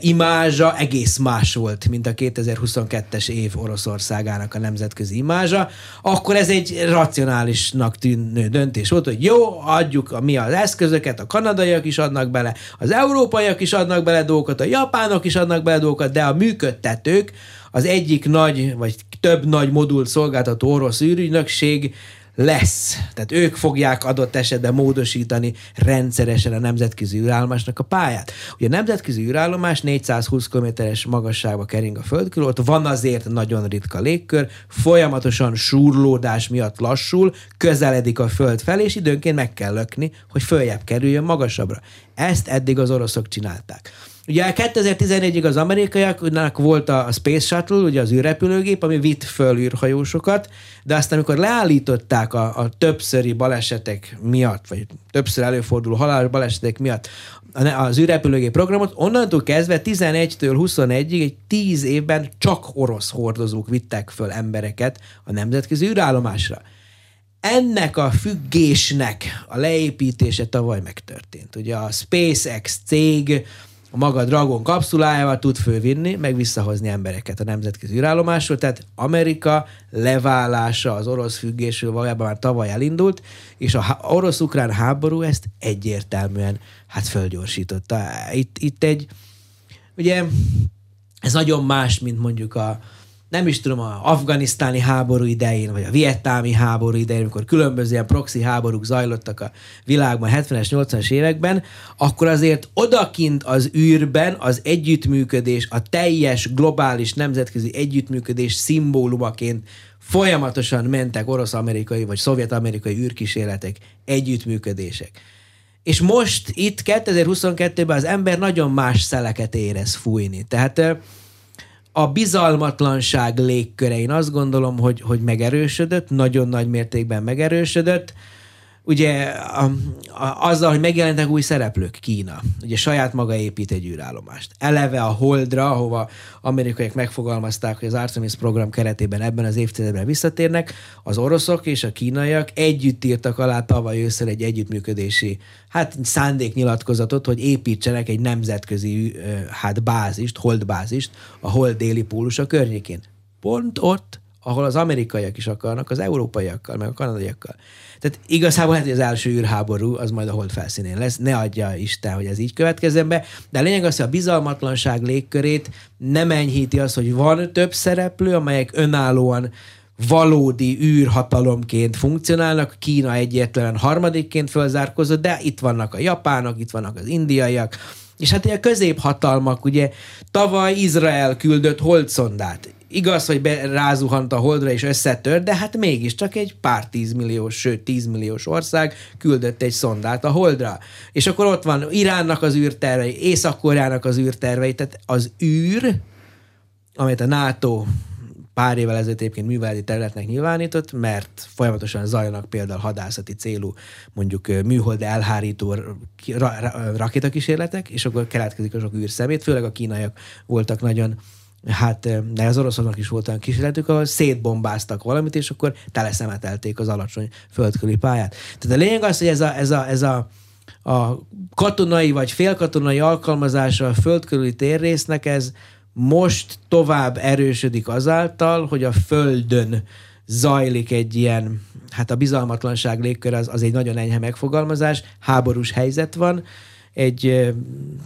imázsa egész más volt, mint a 2022-es év Oroszországának a nemzetközi imázsa, akkor ez egy racionálisnak tűnő döntés volt, hogy jó, adjuk a, mi az eszközöket, a kanadaiak is adnak bele, az európaiak is adnak bele dolgokat, a japánok is adnak bele dolgokat, de a működtetők, az egyik nagy, vagy több nagy modul szolgáltató orosz űrügynökség lesz. Tehát ők fogják adott esetben módosítani rendszeresen a nemzetközi űrállomásnak a pályát. Ugye a nemzetközi űrállomás 420 km-es magasságba kering a föld körül, ott van azért nagyon ritka légkör, folyamatosan súrlódás miatt lassul, közeledik a föld felé, és időnként meg kell lökni, hogy följebb kerüljön magasabbra. Ezt eddig az oroszok csinálták. Ugye 2014-ig az amerikaiaknak volt a Space Shuttle, ugye az űrrepülőgép, ami vitt föl űrhajósokat, de aztán amikor leállították a, a többszöri balesetek miatt, vagy többször előforduló halálos balesetek miatt az űrrepülőgép programot, onnantól kezdve 11-től 21-ig egy 10 évben csak orosz hordozók vittek föl embereket a nemzetközi űrállomásra. Ennek a függésnek a leépítése tavaly megtörtént. Ugye a SpaceX cég a maga Dragon kapszulájával tud fölvinni, meg visszahozni embereket a nemzetközi űrállomásról, tehát Amerika leválása az orosz függésről valójában már tavaly elindult, és a orosz-ukrán háború ezt egyértelműen hát fölgyorsította. Itt, itt egy, ugye ez nagyon más, mint mondjuk a, nem is tudom, a afganisztáni háború idején, vagy a vietnámi háború idején, amikor különböző ilyen proxy háborúk zajlottak a világban 70-es, 80-as években, akkor azért odakint az űrben az együttműködés, a teljes globális nemzetközi együttműködés szimbólumaként folyamatosan mentek orosz-amerikai vagy szovjet-amerikai űrkísérletek, együttműködések. És most itt 2022-ben az ember nagyon más szeleket érez fújni. Tehát a bizalmatlanság légköre, én azt gondolom, hogy, hogy megerősödött, nagyon nagy mértékben megerősödött. Ugye a, a, azzal, hogy megjelentek új szereplők, Kína, ugye saját maga épít egy űrállomást. Eleve a Holdra, ahova amerikaiak megfogalmazták, hogy az Artemis program keretében ebben az évtizedben visszatérnek, az oroszok és a kínaiak együtt írtak alá tavaly ősszel egy együttműködési hát szándéknyilatkozatot, hogy építsenek egy nemzetközi hát bázist, holdbázist a hold déli pólusa környékén. Pont ott, ahol az amerikaiak is akarnak, az európaiakkal, meg a kanadaiakkal. Tehát igazából lehet, hogy az első űrháború az majd a hold felszínén lesz, ne adja Isten, hogy ez így következzen be, de a lényeg az, hogy a bizalmatlanság légkörét nem enyhíti az, hogy van több szereplő, amelyek önállóan valódi űrhatalomként funkcionálnak, Kína egyértelműen harmadikként fölzárkozott, de itt vannak a japánok, itt vannak az indiaiak, és hát a középhatalmak, ugye tavaly Izrael küldött holdszondát. Igaz, hogy rázuhant a holdra és összetört, de hát mégiscsak egy pár tízmilliós, sőt tízmilliós ország küldött egy szondát a holdra. És akkor ott van Iránnak az űrtervei, Észak-Koreának az űrtervei, tehát az űr, amit a NATO pár évvel ezelőtt egyébként műveleti területnek nyilvánított, mert folyamatosan zajlanak például hadászati célú, mondjuk műhold elhárító rakétakísérletek, és akkor keletkezik a sok űrszemét, főleg a kínaiak voltak nagyon hát de az oroszoknak is volt olyan kísérletük, ahol szétbombáztak valamit, és akkor teleszemetelték az alacsony földközi pályát. Tehát a lényeg az, hogy ez a, ez a, ez a, a katonai vagy félkatonai alkalmazása a földkörüli térrésznek ez most tovább erősödik azáltal, hogy a Földön zajlik egy ilyen, hát a bizalmatlanság légkör az, az egy nagyon enyhe megfogalmazás, háborús helyzet van, egy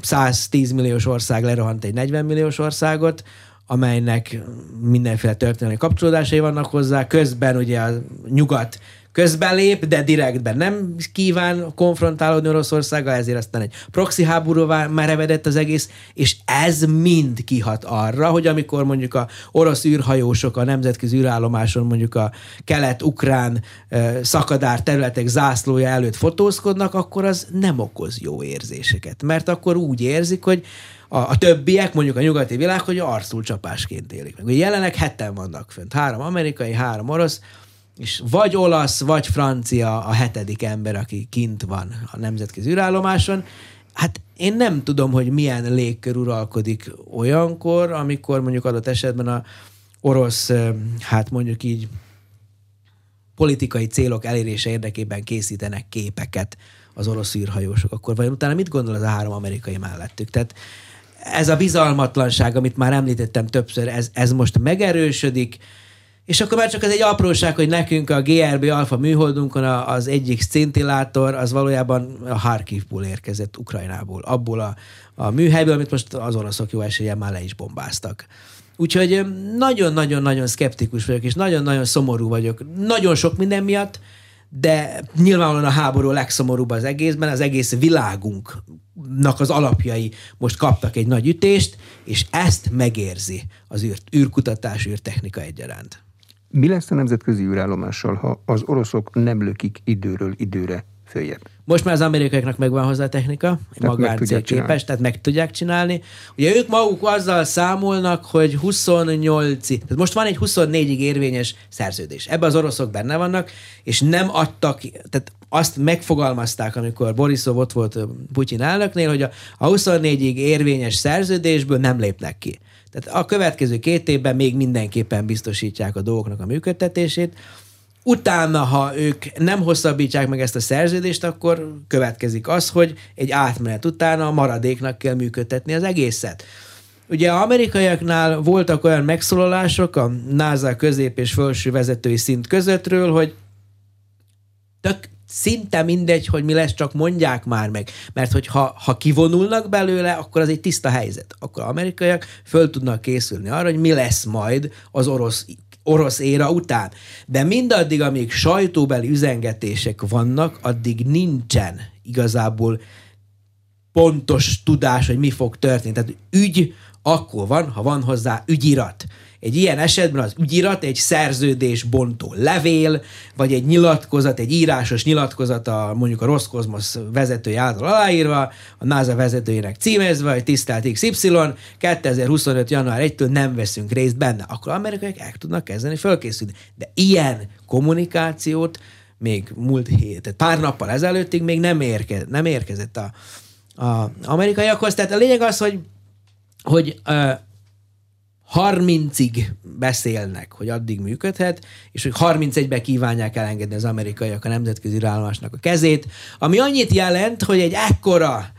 110 milliós ország lerohant egy 40 milliós országot, amelynek mindenféle történelmi kapcsolódásai vannak hozzá, közben ugye a nyugat közbelép, de direktben nem kíván konfrontálódni Oroszországgal, ezért aztán egy proxy háborúvá merevedett az egész, és ez mind kihat arra, hogy amikor mondjuk a orosz űrhajósok a nemzetközi űrállomáson mondjuk a kelet-ukrán szakadár területek zászlója előtt fotózkodnak, akkor az nem okoz jó érzéseket, mert akkor úgy érzik, hogy a, a többiek, mondjuk a nyugati világ, hogy arcul csapásként élik meg. Jelenleg heten vannak fönt. Három amerikai, három orosz, és vagy olasz, vagy francia a hetedik ember, aki kint van a nemzetközi űrállomáson. Hát én nem tudom, hogy milyen légkör uralkodik olyankor, amikor mondjuk adott esetben a orosz, hát mondjuk így politikai célok elérése érdekében készítenek képeket az orosz űrhajósok, akkor vajon utána mit gondol az a három amerikai mellettük? Tehát ez a bizalmatlanság, amit már említettem többször, ez, ez most megerősödik, és akkor már csak ez egy apróság, hogy nekünk a GRB alfa műholdunkon az egyik szintillátor az valójában a Harkivból érkezett, Ukrajnából, abból a, a műhelyből, amit most az oroszok jó eséllyel már le is bombáztak. Úgyhogy nagyon-nagyon-nagyon szkeptikus vagyok, és nagyon-nagyon szomorú vagyok. Nagyon sok minden miatt, de nyilvánvalóan a háború a legszomorúbb az egészben, az egész világunknak az alapjai most kaptak egy nagy ütést, és ezt megérzi az űr, űrkutatás, űrtechnika egyaránt. Mi lesz a nemzetközi űrállomással, ha az oroszok nem lökik időről időre följebb? Most már az amerikaiaknak megvan hozzá a technika, magáncég képes, tehát meg tudják csinálni. Ugye ők maguk azzal számolnak, hogy 28, tehát most van egy 24-ig érvényes szerződés. Ebben az oroszok benne vannak, és nem adtak, tehát azt megfogalmazták, amikor Borisov ott volt Putyin elnöknél, hogy a, a 24-ig érvényes szerződésből nem lépnek ki. Tehát a következő két évben még mindenképpen biztosítják a dolgoknak a működtetését. Utána, ha ők nem hosszabbítják meg ezt a szerződést, akkor következik az, hogy egy átmenet utána a maradéknak kell működtetni az egészet. Ugye amerikaiaknál voltak olyan megszólalások a NASA közép és felső vezetői szint közöttről, hogy tök, szinte mindegy, hogy mi lesz, csak mondják már meg. Mert hogy ha, ha kivonulnak belőle, akkor az egy tiszta helyzet. Akkor amerikaiak föl tudnak készülni arra, hogy mi lesz majd az orosz orosz éra után. De mindaddig, amíg sajtóbeli üzengetések vannak, addig nincsen igazából pontos tudás, hogy mi fog történni. Tehát ügy akkor van, ha van hozzá ügyirat. Egy ilyen esetben az ügyirat egy szerződés bontó levél, vagy egy nyilatkozat, egy írásos nyilatkozat a, mondjuk a Roszkozmosz vezetője által aláírva, a NASA vezetőjének címezve, hogy tisztelt XY, 2025. január 1-től nem veszünk részt benne. Akkor amerikaiak el tudnak kezdeni fölkészülni. De ilyen kommunikációt még múlt hét, tehát pár nappal ezelőttig még nem, érke, nem érkezett a, a amerikaiakhoz. Tehát a lényeg az, hogy hogy 30-ig beszélnek, hogy addig működhet, és hogy 31-ben kívánják elengedni az amerikaiak a nemzetközi állomásnak a kezét, ami annyit jelent, hogy egy ekkora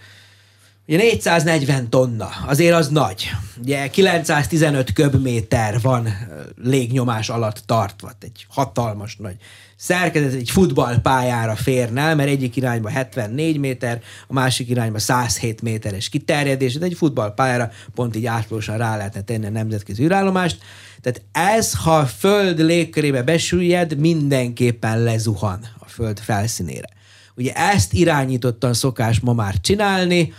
Ugye 440 tonna, azért az nagy. Ugye 915 köbméter van légnyomás alatt tartva, egy hatalmas nagy szerkezet, egy futballpályára férne, mert egyik irányba 74 méter, a másik irányba 107 méteres kiterjedés, de egy futballpályára pont így átlósan rá lehetne tenni a nemzetközi űrállomást. Tehát ez, ha a föld légkörébe besüllyed, mindenképpen lezuhan a föld felszínére. Ugye ezt irányítottan szokás ma már csinálni,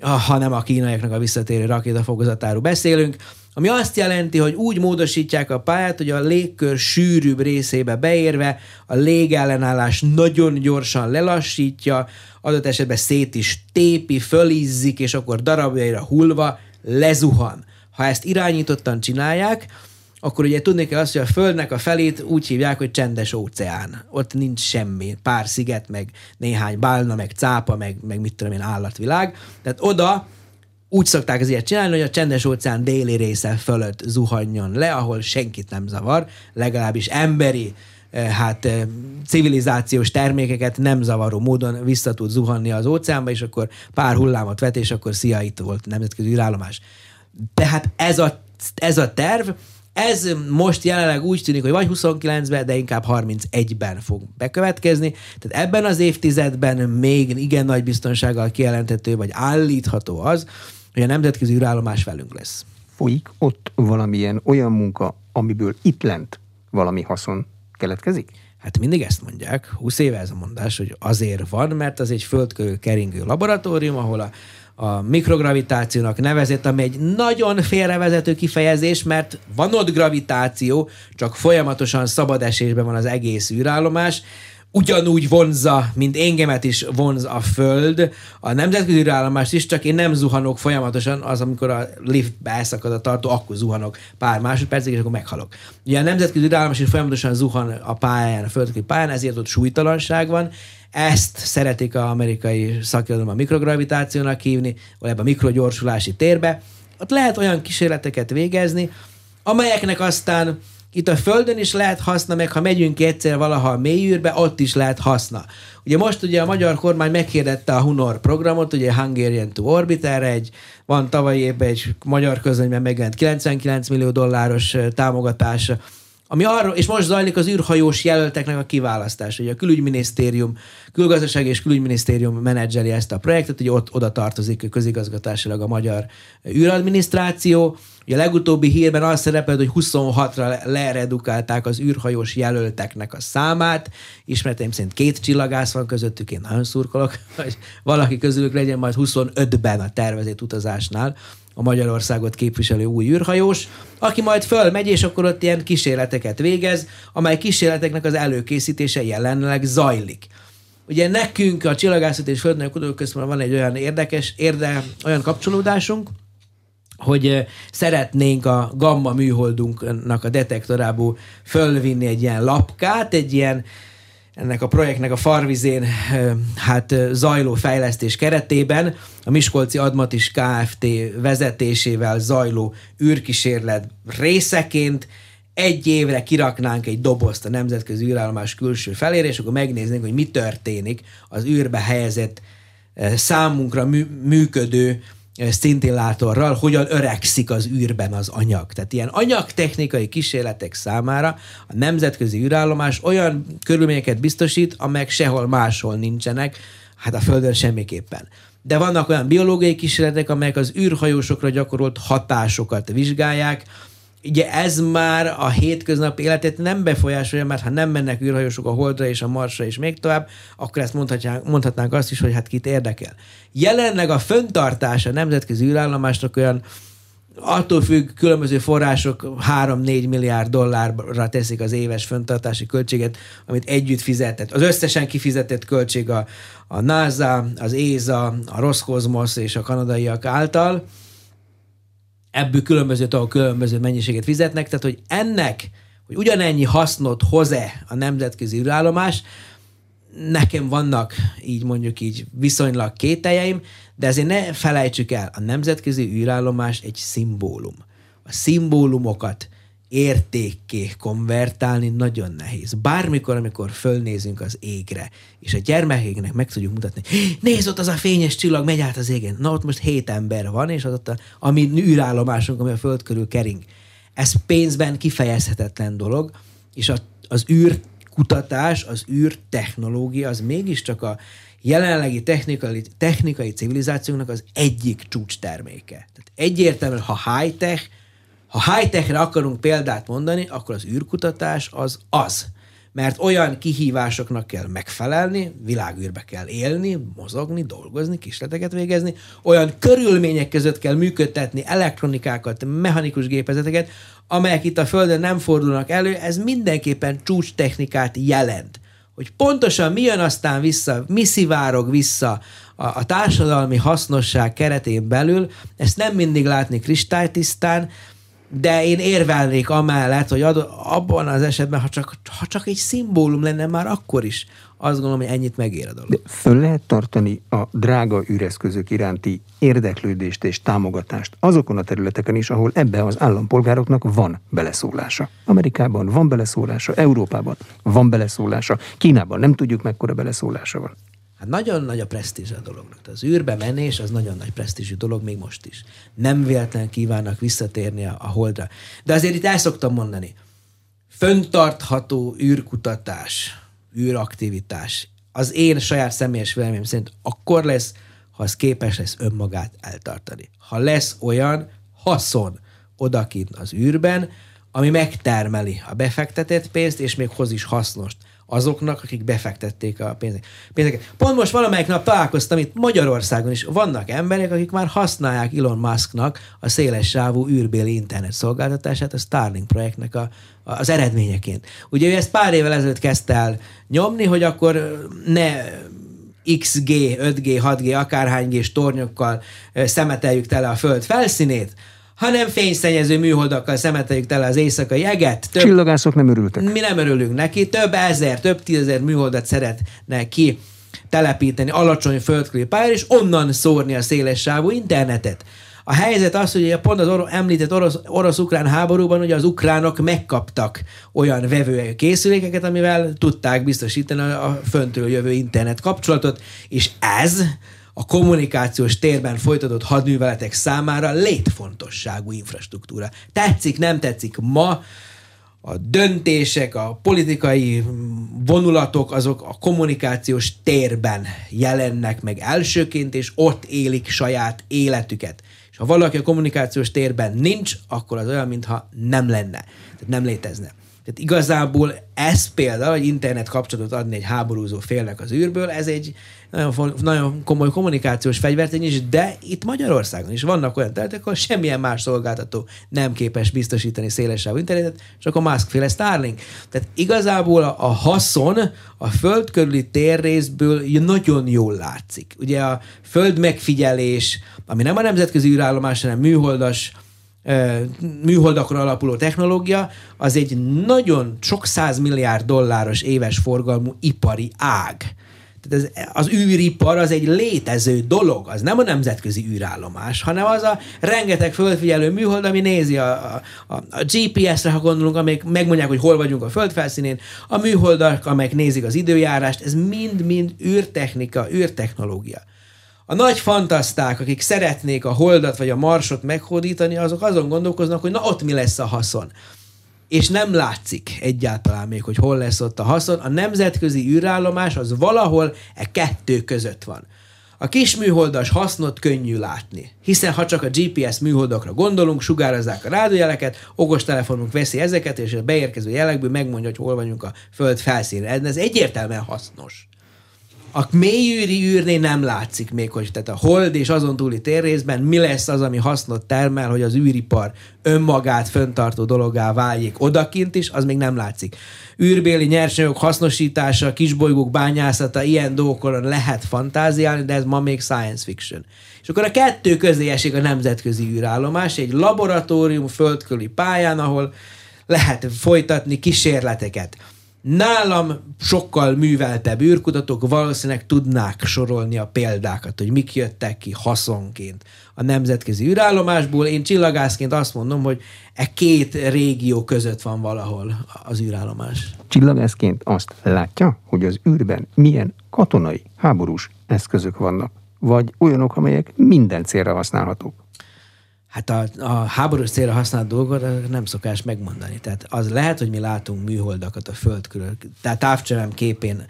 hanem a kínaiaknak a visszatérő rakétafokozatáról beszélünk, ami azt jelenti, hogy úgy módosítják a pályát, hogy a légkör sűrűbb részébe beérve a légellenállás nagyon gyorsan lelassítja, adott esetben szét is tépi, fölizzik, és akkor darabjaira hullva lezuhan. Ha ezt irányítottan csinálják, akkor ugye tudni kell azt, hogy a Földnek a felét úgy hívják, hogy csendes óceán. Ott nincs semmi, pár sziget, meg néhány bálna, meg cápa, meg, meg mit tudom én, állatvilág. Tehát oda úgy szokták az ilyet csinálni, hogy a csendes óceán déli része fölött zuhanjon le, ahol senkit nem zavar, legalábbis emberi eh, hát eh, civilizációs termékeket nem zavaró módon vissza tud zuhanni az óceánba, és akkor pár hullámot vet, és akkor szia, itt volt nemzetközi űrállomás. Tehát ez a, ez a terv, Ez most jelenleg úgy tűnik, hogy vagy 29-ben, de inkább 31-ben fog bekövetkezni. Tehát ebben az évtizedben még igen nagy biztonsággal kijelenthető, vagy állítható az, hogy a nemzetközi űrállomás velünk lesz. Folyik ott valamilyen olyan munka, amiből itt lent valami haszon keletkezik? Hát mindig ezt mondják, 20 éve ez a mondás, hogy azért van, mert az egy földkörül keringő laboratórium, ahol a a mikrogravitációnak nevezett, ami egy nagyon félrevezető kifejezés, mert van ott gravitáció, csak folyamatosan szabad esésben van az egész űrállomás, ugyanúgy vonzza, mint engemet is vonz a Föld, a nemzetközi űrállomást is, csak én nem zuhanok folyamatosan, az amikor a liftbe elszakad a tartó, akkor zuhanok pár másodpercig, és akkor meghalok. Ugye a nemzetközi űrállomás is folyamatosan zuhan a pályán, a földközi pályán, ezért ott súlytalanság van, ezt szeretik az amerikai szakirodalom a mikrogravitációnak hívni, vagy ebbe a mikrogyorsulási térbe. Ott lehet olyan kísérleteket végezni, amelyeknek aztán itt a Földön is lehet haszna, meg ha megyünk egyszer valaha a mélyűrbe, ott is lehet haszna. Ugye most ugye a magyar kormány meghirdette a Hunor programot, ugye Hungarian to Orbit, erre egy, van tavalyi évben egy magyar közönyben megjelent 99 millió dolláros támogatás, ami arról, és most zajlik az űrhajós jelölteknek a kiválasztás. Ugye a külügyminisztérium, külgazdaság és külügyminisztérium menedzseli ezt a projektet, ugye ott oda tartozik közigazgatásilag a magyar űradminisztráció. A legutóbbi hírben az szerepel, hogy 26-ra leredukálták az űrhajós jelölteknek a számát. Ismereteim szerint két csillagász van közöttük, én nagyon szurkolok, (laughs) hogy valaki közülük legyen majd 25-ben a tervezett utazásnál a Magyarországot képviselő új űrhajós, aki majd fölmegy, és akkor ott ilyen kísérleteket végez, amely kísérleteknek az előkészítése jelenleg zajlik. Ugye nekünk a Csillagászat és Földnői Kutatóközpontban van egy olyan érdekes, érde, olyan kapcsolódásunk, hogy szeretnénk a gamma műholdunknak a detektorából fölvinni egy ilyen lapkát, egy ilyen ennek a projektnek a farvizén hát zajló fejlesztés keretében a Miskolci Admatis Kft. vezetésével zajló űrkísérlet részeként egy évre kiraknánk egy dobozt a nemzetközi űrállomás külső felére, és akkor megnéznénk, hogy mi történik az űrbe helyezett számunkra működő szintillátorral, hogyan öregszik az űrben az anyag. Tehát ilyen anyagtechnikai kísérletek számára a nemzetközi űrállomás olyan körülményeket biztosít, amelyek sehol máshol nincsenek, hát a Földön semmiképpen. De vannak olyan biológiai kísérletek, amelyek az űrhajósokra gyakorolt hatásokat vizsgálják, ugye ez már a hétköznapi életet nem befolyásolja, mert ha nem mennek űrhajósok a Holdra és a Marsra és még tovább, akkor ezt mondhatnánk azt is, hogy hát kit érdekel. Jelenleg a föntartása a nemzetközi űrállomásnak olyan attól függ, különböző források 3-4 milliárd dollárra teszik az éves föntartási költséget, amit együtt fizetett. Az összesen kifizetett költség a, a NASA, az ESA, a Roscosmos és a kanadaiak által, ebből különböző tagok különböző mennyiséget fizetnek, tehát hogy ennek, hogy ugyanennyi hasznot hoz-e a nemzetközi űrállomás, nekem vannak így mondjuk így viszonylag kételjeim, de ezért ne felejtsük el, a nemzetközi űrállomás egy szimbólum. A szimbólumokat értékké konvertálni nagyon nehéz. Bármikor, amikor fölnézünk az égre, és a gyermekégnek meg tudjuk mutatni, nézd ott az a fényes csillag, megy át az égen. Na ott most hét ember van, és az ott a, ami űrállomásunk, ami a föld körül kering. Ez pénzben kifejezhetetlen dolog, és a, az űrkutatás, az űrtechnológia, az mégiscsak a jelenlegi technikai, technikai civilizációnak az egyik csúcs terméke. Tehát egyértelműen, ha high-tech, ha high-techre akarunk példát mondani, akkor az űrkutatás az az. Mert olyan kihívásoknak kell megfelelni, világűrbe kell élni, mozogni, dolgozni, kisleteket végezni, olyan körülmények között kell működtetni elektronikákat, mechanikus gépezeteket, amelyek itt a Földön nem fordulnak elő, ez mindenképpen csúcs technikát jelent. Hogy pontosan mi jön aztán vissza, mi szivárog vissza a, a társadalmi hasznosság keretén belül, ezt nem mindig látni kristálytisztán, de én érvelnék amellett, hogy ad, abban az esetben, ha csak, ha csak egy szimbólum lenne már akkor is, azt gondolom, hogy ennyit megér a dolog. De föl lehet tartani a drága üreszközök iránti érdeklődést és támogatást azokon a területeken is, ahol ebbe az állampolgároknak van beleszólása. Amerikában van beleszólása, Európában van beleszólása, Kínában nem tudjuk mekkora beleszólása van. Hát nagyon nagy a presztízs a dolognak. Az űrbe menés az nagyon nagy presztízsű dolog, még most is. Nem véletlen kívánnak visszatérni a, a holdra. De azért itt el szoktam mondani, föntartható űrkutatás, űraktivitás, az én saját személyes véleményem szerint akkor lesz, ha az képes lesz önmagát eltartani. Ha lesz olyan haszon odakint az űrben, ami megtermeli a befektetett pénzt, és még hoz is hasznost azoknak, akik befektették a pénzeket. Pont most valamelyik nap találkoztam itt Magyarországon is. Vannak emberek, akik már használják Elon Musknak a széles sávú űrbéli internet szolgáltatását a Starlink projektnek a, az eredményeként. Ugye ő ezt pár évvel ezelőtt kezdte el nyomni, hogy akkor ne XG, 5G, 6G, akárhány G tornyokkal szemeteljük tele a föld felszínét, hanem fényszennyező műholdakkal szemeteljük tele az éjszakai eget. Több, Csillagászok nem örültek. Mi nem örülünk neki. Több ezer, több tízezer műholdat szeretne ki telepíteni alacsony földkörüli pályára, és onnan szórni a széles sávú internetet. A helyzet az, hogy pont az or- említett orosz, orosz-ukrán háborúban ugye az ukránok megkaptak olyan vevő készülékeket, amivel tudták biztosítani a, a föntről jövő internet kapcsolatot, és ez a kommunikációs térben folytatott hadműveletek számára létfontosságú infrastruktúra. Tetszik, nem tetszik ma, a döntések, a politikai vonulatok, azok a kommunikációs térben jelennek meg elsőként, és ott élik saját életüket. És ha valaki a kommunikációs térben nincs, akkor az olyan, mintha nem lenne. Tehát nem létezne. Tehát igazából ez például, hogy internet kapcsolatot adni egy háborúzó félnek az űrből, ez egy nagyon, nagyon komoly kommunikációs fegyvertény is, de itt Magyarországon is vannak olyan területek, ahol semmilyen más szolgáltató nem képes biztosítani szélesávú internetet, csak a Musk-féle Starlink. Tehát igazából a, a haszon a föld körüli térrészből nagyon jól látszik. Ugye a föld megfigyelés, ami nem a nemzetközi űrállomás, hanem műholdas műholdakra alapuló technológia, az egy nagyon sok milliárd dolláros éves forgalmú ipari ág. Tehát ez, az űripar az egy létező dolog, az nem a nemzetközi űrállomás, hanem az a rengeteg földfigyelő műhold, ami nézi a, a, a, GPS-re, ha gondolunk, amelyek megmondják, hogy hol vagyunk a föld felszínén, a műholdak, amelyek nézik az időjárást, ez mind-mind űrtechnika, űrtechnológia. A nagy fantaszták, akik szeretnék a holdat vagy a marsot meghódítani, azok azon gondolkoznak, hogy na ott mi lesz a haszon. És nem látszik egyáltalán még, hogy hol lesz ott a haszon. A nemzetközi űrállomás az valahol e kettő között van. A kis műholdas hasznot könnyű látni, hiszen ha csak a GPS műholdakra gondolunk, sugározzák a rádiójeleket, okostelefonunk veszi ezeket, és a beérkező jelekből megmondja, hogy hol vagyunk a föld felszínén. Ez egyértelműen hasznos a mélyűri űrnél nem látszik még, hogy tehát a hold és azon túli térrészben mi lesz az, ami hasznot termel, hogy az űripar önmagát föntartó dologá váljék odakint is, az még nem látszik. űrbéli nyersanyagok hasznosítása, kisbolygók bányászata, ilyen dolgokon lehet fantáziálni, de ez ma még science fiction. És akkor a kettő közé esik a nemzetközi űrállomás, egy laboratórium földközi pályán, ahol lehet folytatni kísérleteket Nálam sokkal műveltebb űrkutatók valószínűleg tudnák sorolni a példákat, hogy mik jöttek ki haszonként a nemzetközi űrállomásból. Én csillagászként azt mondom, hogy e két régió között van valahol az űrállomás. Csillagászként azt látja, hogy az űrben milyen katonai, háborús eszközök vannak, vagy olyanok, amelyek minden célra használhatók. Hát a, a háborús célra használt dolgot nem szokás megmondani. Tehát az lehet, hogy mi látunk műholdakat a föld körül. Tehát távcserem képén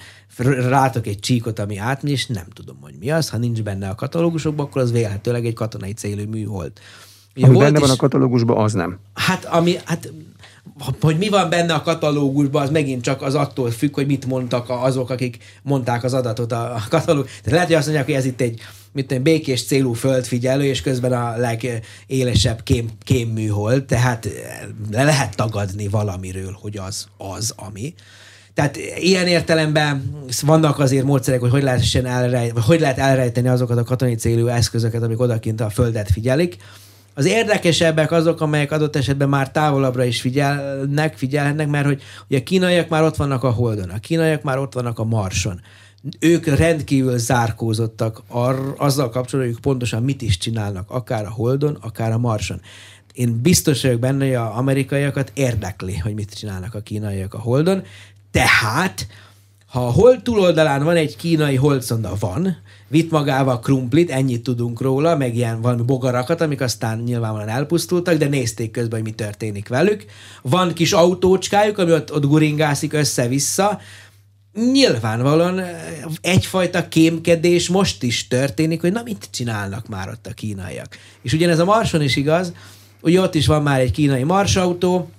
látok egy csíkot, ami átmegy, és nem tudom, hogy mi az. Ha nincs benne a katalógusokban, akkor az véletőleg egy katonai célú műhold. Ugye ami benne is, van a katalógusban, az nem. Hát, ami, hát hogy mi van benne a katalógusban, az megint csak az attól függ, hogy mit mondtak azok, akik mondták az adatot a katalógus. Tehát lehet, hogy azt mondják, hogy ez itt egy mit tudom, békés célú földfigyelő, és közben a legélesebb kém, kémműhold, tehát le lehet tagadni valamiről, hogy az az, ami. Tehát ilyen értelemben vannak azért módszerek, hogy hogy, lehessen elrejt, vagy hogy lehet elrejteni azokat a katonai célú eszközöket, amik odakint a földet figyelik. Az érdekesebbek azok, amelyek adott esetben már távolabbra is figyelnek, figyelhetnek, mert hogy ugye a kínaiak már ott vannak a Holdon, a kínaiak már ott vannak a Marson ők rendkívül zárkózottak ar, azzal kapcsolatban, hogy pontosan mit is csinálnak, akár a Holdon, akár a Marson. Én biztos vagyok benne, hogy az amerikaiakat érdekli, hogy mit csinálnak a kínaiak a Holdon, tehát Ha a hold túloldalán van egy kínai holdszonda, van, vitt magával krumplit, ennyit tudunk róla, meg ilyen valami bogarakat, amik aztán nyilvánvalóan elpusztultak, de nézték közben, hogy mi történik velük. Van kis autócskájuk, ami ott, ott guringászik össze-vissza, nyilvánvalóan egyfajta kémkedés most is történik, hogy na mit csinálnak már ott a kínaiak. És ugyanez a Marson is igaz, ugye ott is van már egy kínai marsautó,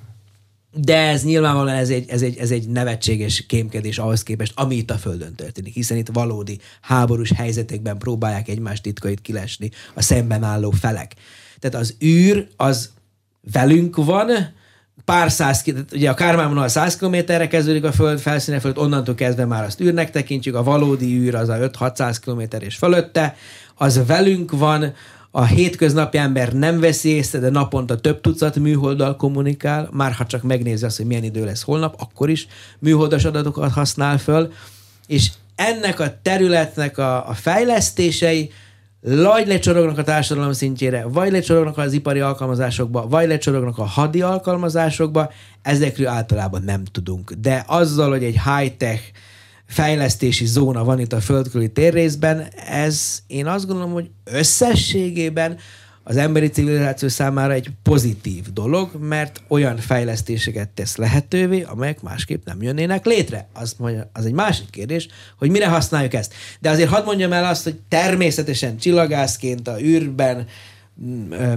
de ez nyilvánvalóan ez egy, ez, egy, ez egy nevetséges kémkedés ahhoz képest, ami itt a Földön történik, hiszen itt valódi háborús helyzetekben próbálják egymás titkait kilesni a szemben álló felek. Tehát az űr az velünk van, pár száz, ugye a Kármán 100 kilométerre kezdődik a föld felszíne fölött, onnantól kezdve már azt űrnek tekintjük, a valódi űr az a 5-600 kilométer és fölötte, az velünk van, a hétköznapi ember nem veszi észre, de naponta több tucat műholddal kommunikál, már ha csak megnézi azt, hogy milyen idő lesz holnap, akkor is műholdas adatokat használ föl, és ennek a területnek a, a fejlesztései vagy lecsorognak a társadalom szintjére, vagy lecsorognak az ipari alkalmazásokba, vagy lecsorognak a hadi alkalmazásokba, ezekről általában nem tudunk. De azzal, hogy egy high-tech fejlesztési zóna van itt a földkörüli térrészben, ez én azt gondolom, hogy összességében az emberi civilizáció számára egy pozitív dolog, mert olyan fejlesztéseket tesz lehetővé, amelyek másképp nem jönnének létre. Az, az egy másik kérdés, hogy mire használjuk ezt. De azért hadd mondjam el azt, hogy természetesen csillagászként a űrben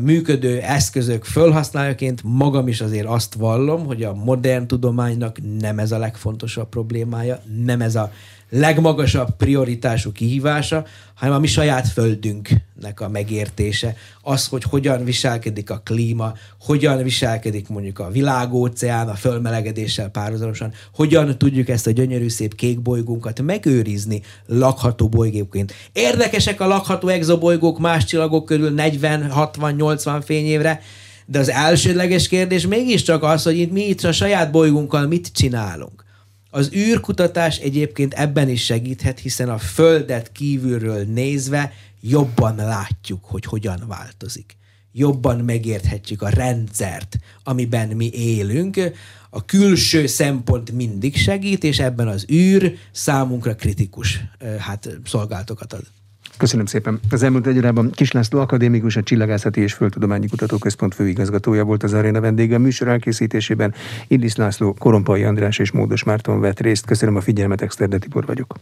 működő eszközök fölhasználóként magam is azért azt vallom, hogy a modern tudománynak nem ez a legfontosabb problémája, nem ez a legmagasabb prioritású kihívása, hanem a mi saját földünknek a megértése. Az, hogy hogyan viselkedik a klíma, hogyan viselkedik mondjuk a világóceán a fölmelegedéssel párhuzamosan, hogyan tudjuk ezt a gyönyörű szép kék bolygónkat megőrizni lakható bolygóként. Érdekesek a lakható exobolygók más csillagok körül 40, 60, 80 fényévre, de az elsődleges kérdés mégiscsak az, hogy itt mi itt a saját bolygónkkal mit csinálunk. Az űrkutatás egyébként ebben is segíthet, hiszen a Földet kívülről nézve jobban látjuk, hogy hogyan változik. Jobban megérthetjük a rendszert, amiben mi élünk. A külső szempont mindig segít, és ebben az űr számunkra kritikus hát, szolgáltokat ad. Köszönöm szépen. Az elmúlt egy órában Kis László akadémikus, a Csillagászati és Földtudományi Kutatóközpont főigazgatója volt az aréna vendége. A műsor elkészítésében Illis László, Korompai András és Módos Márton vett részt. Köszönöm a figyelmet, Exterde Tibor vagyok.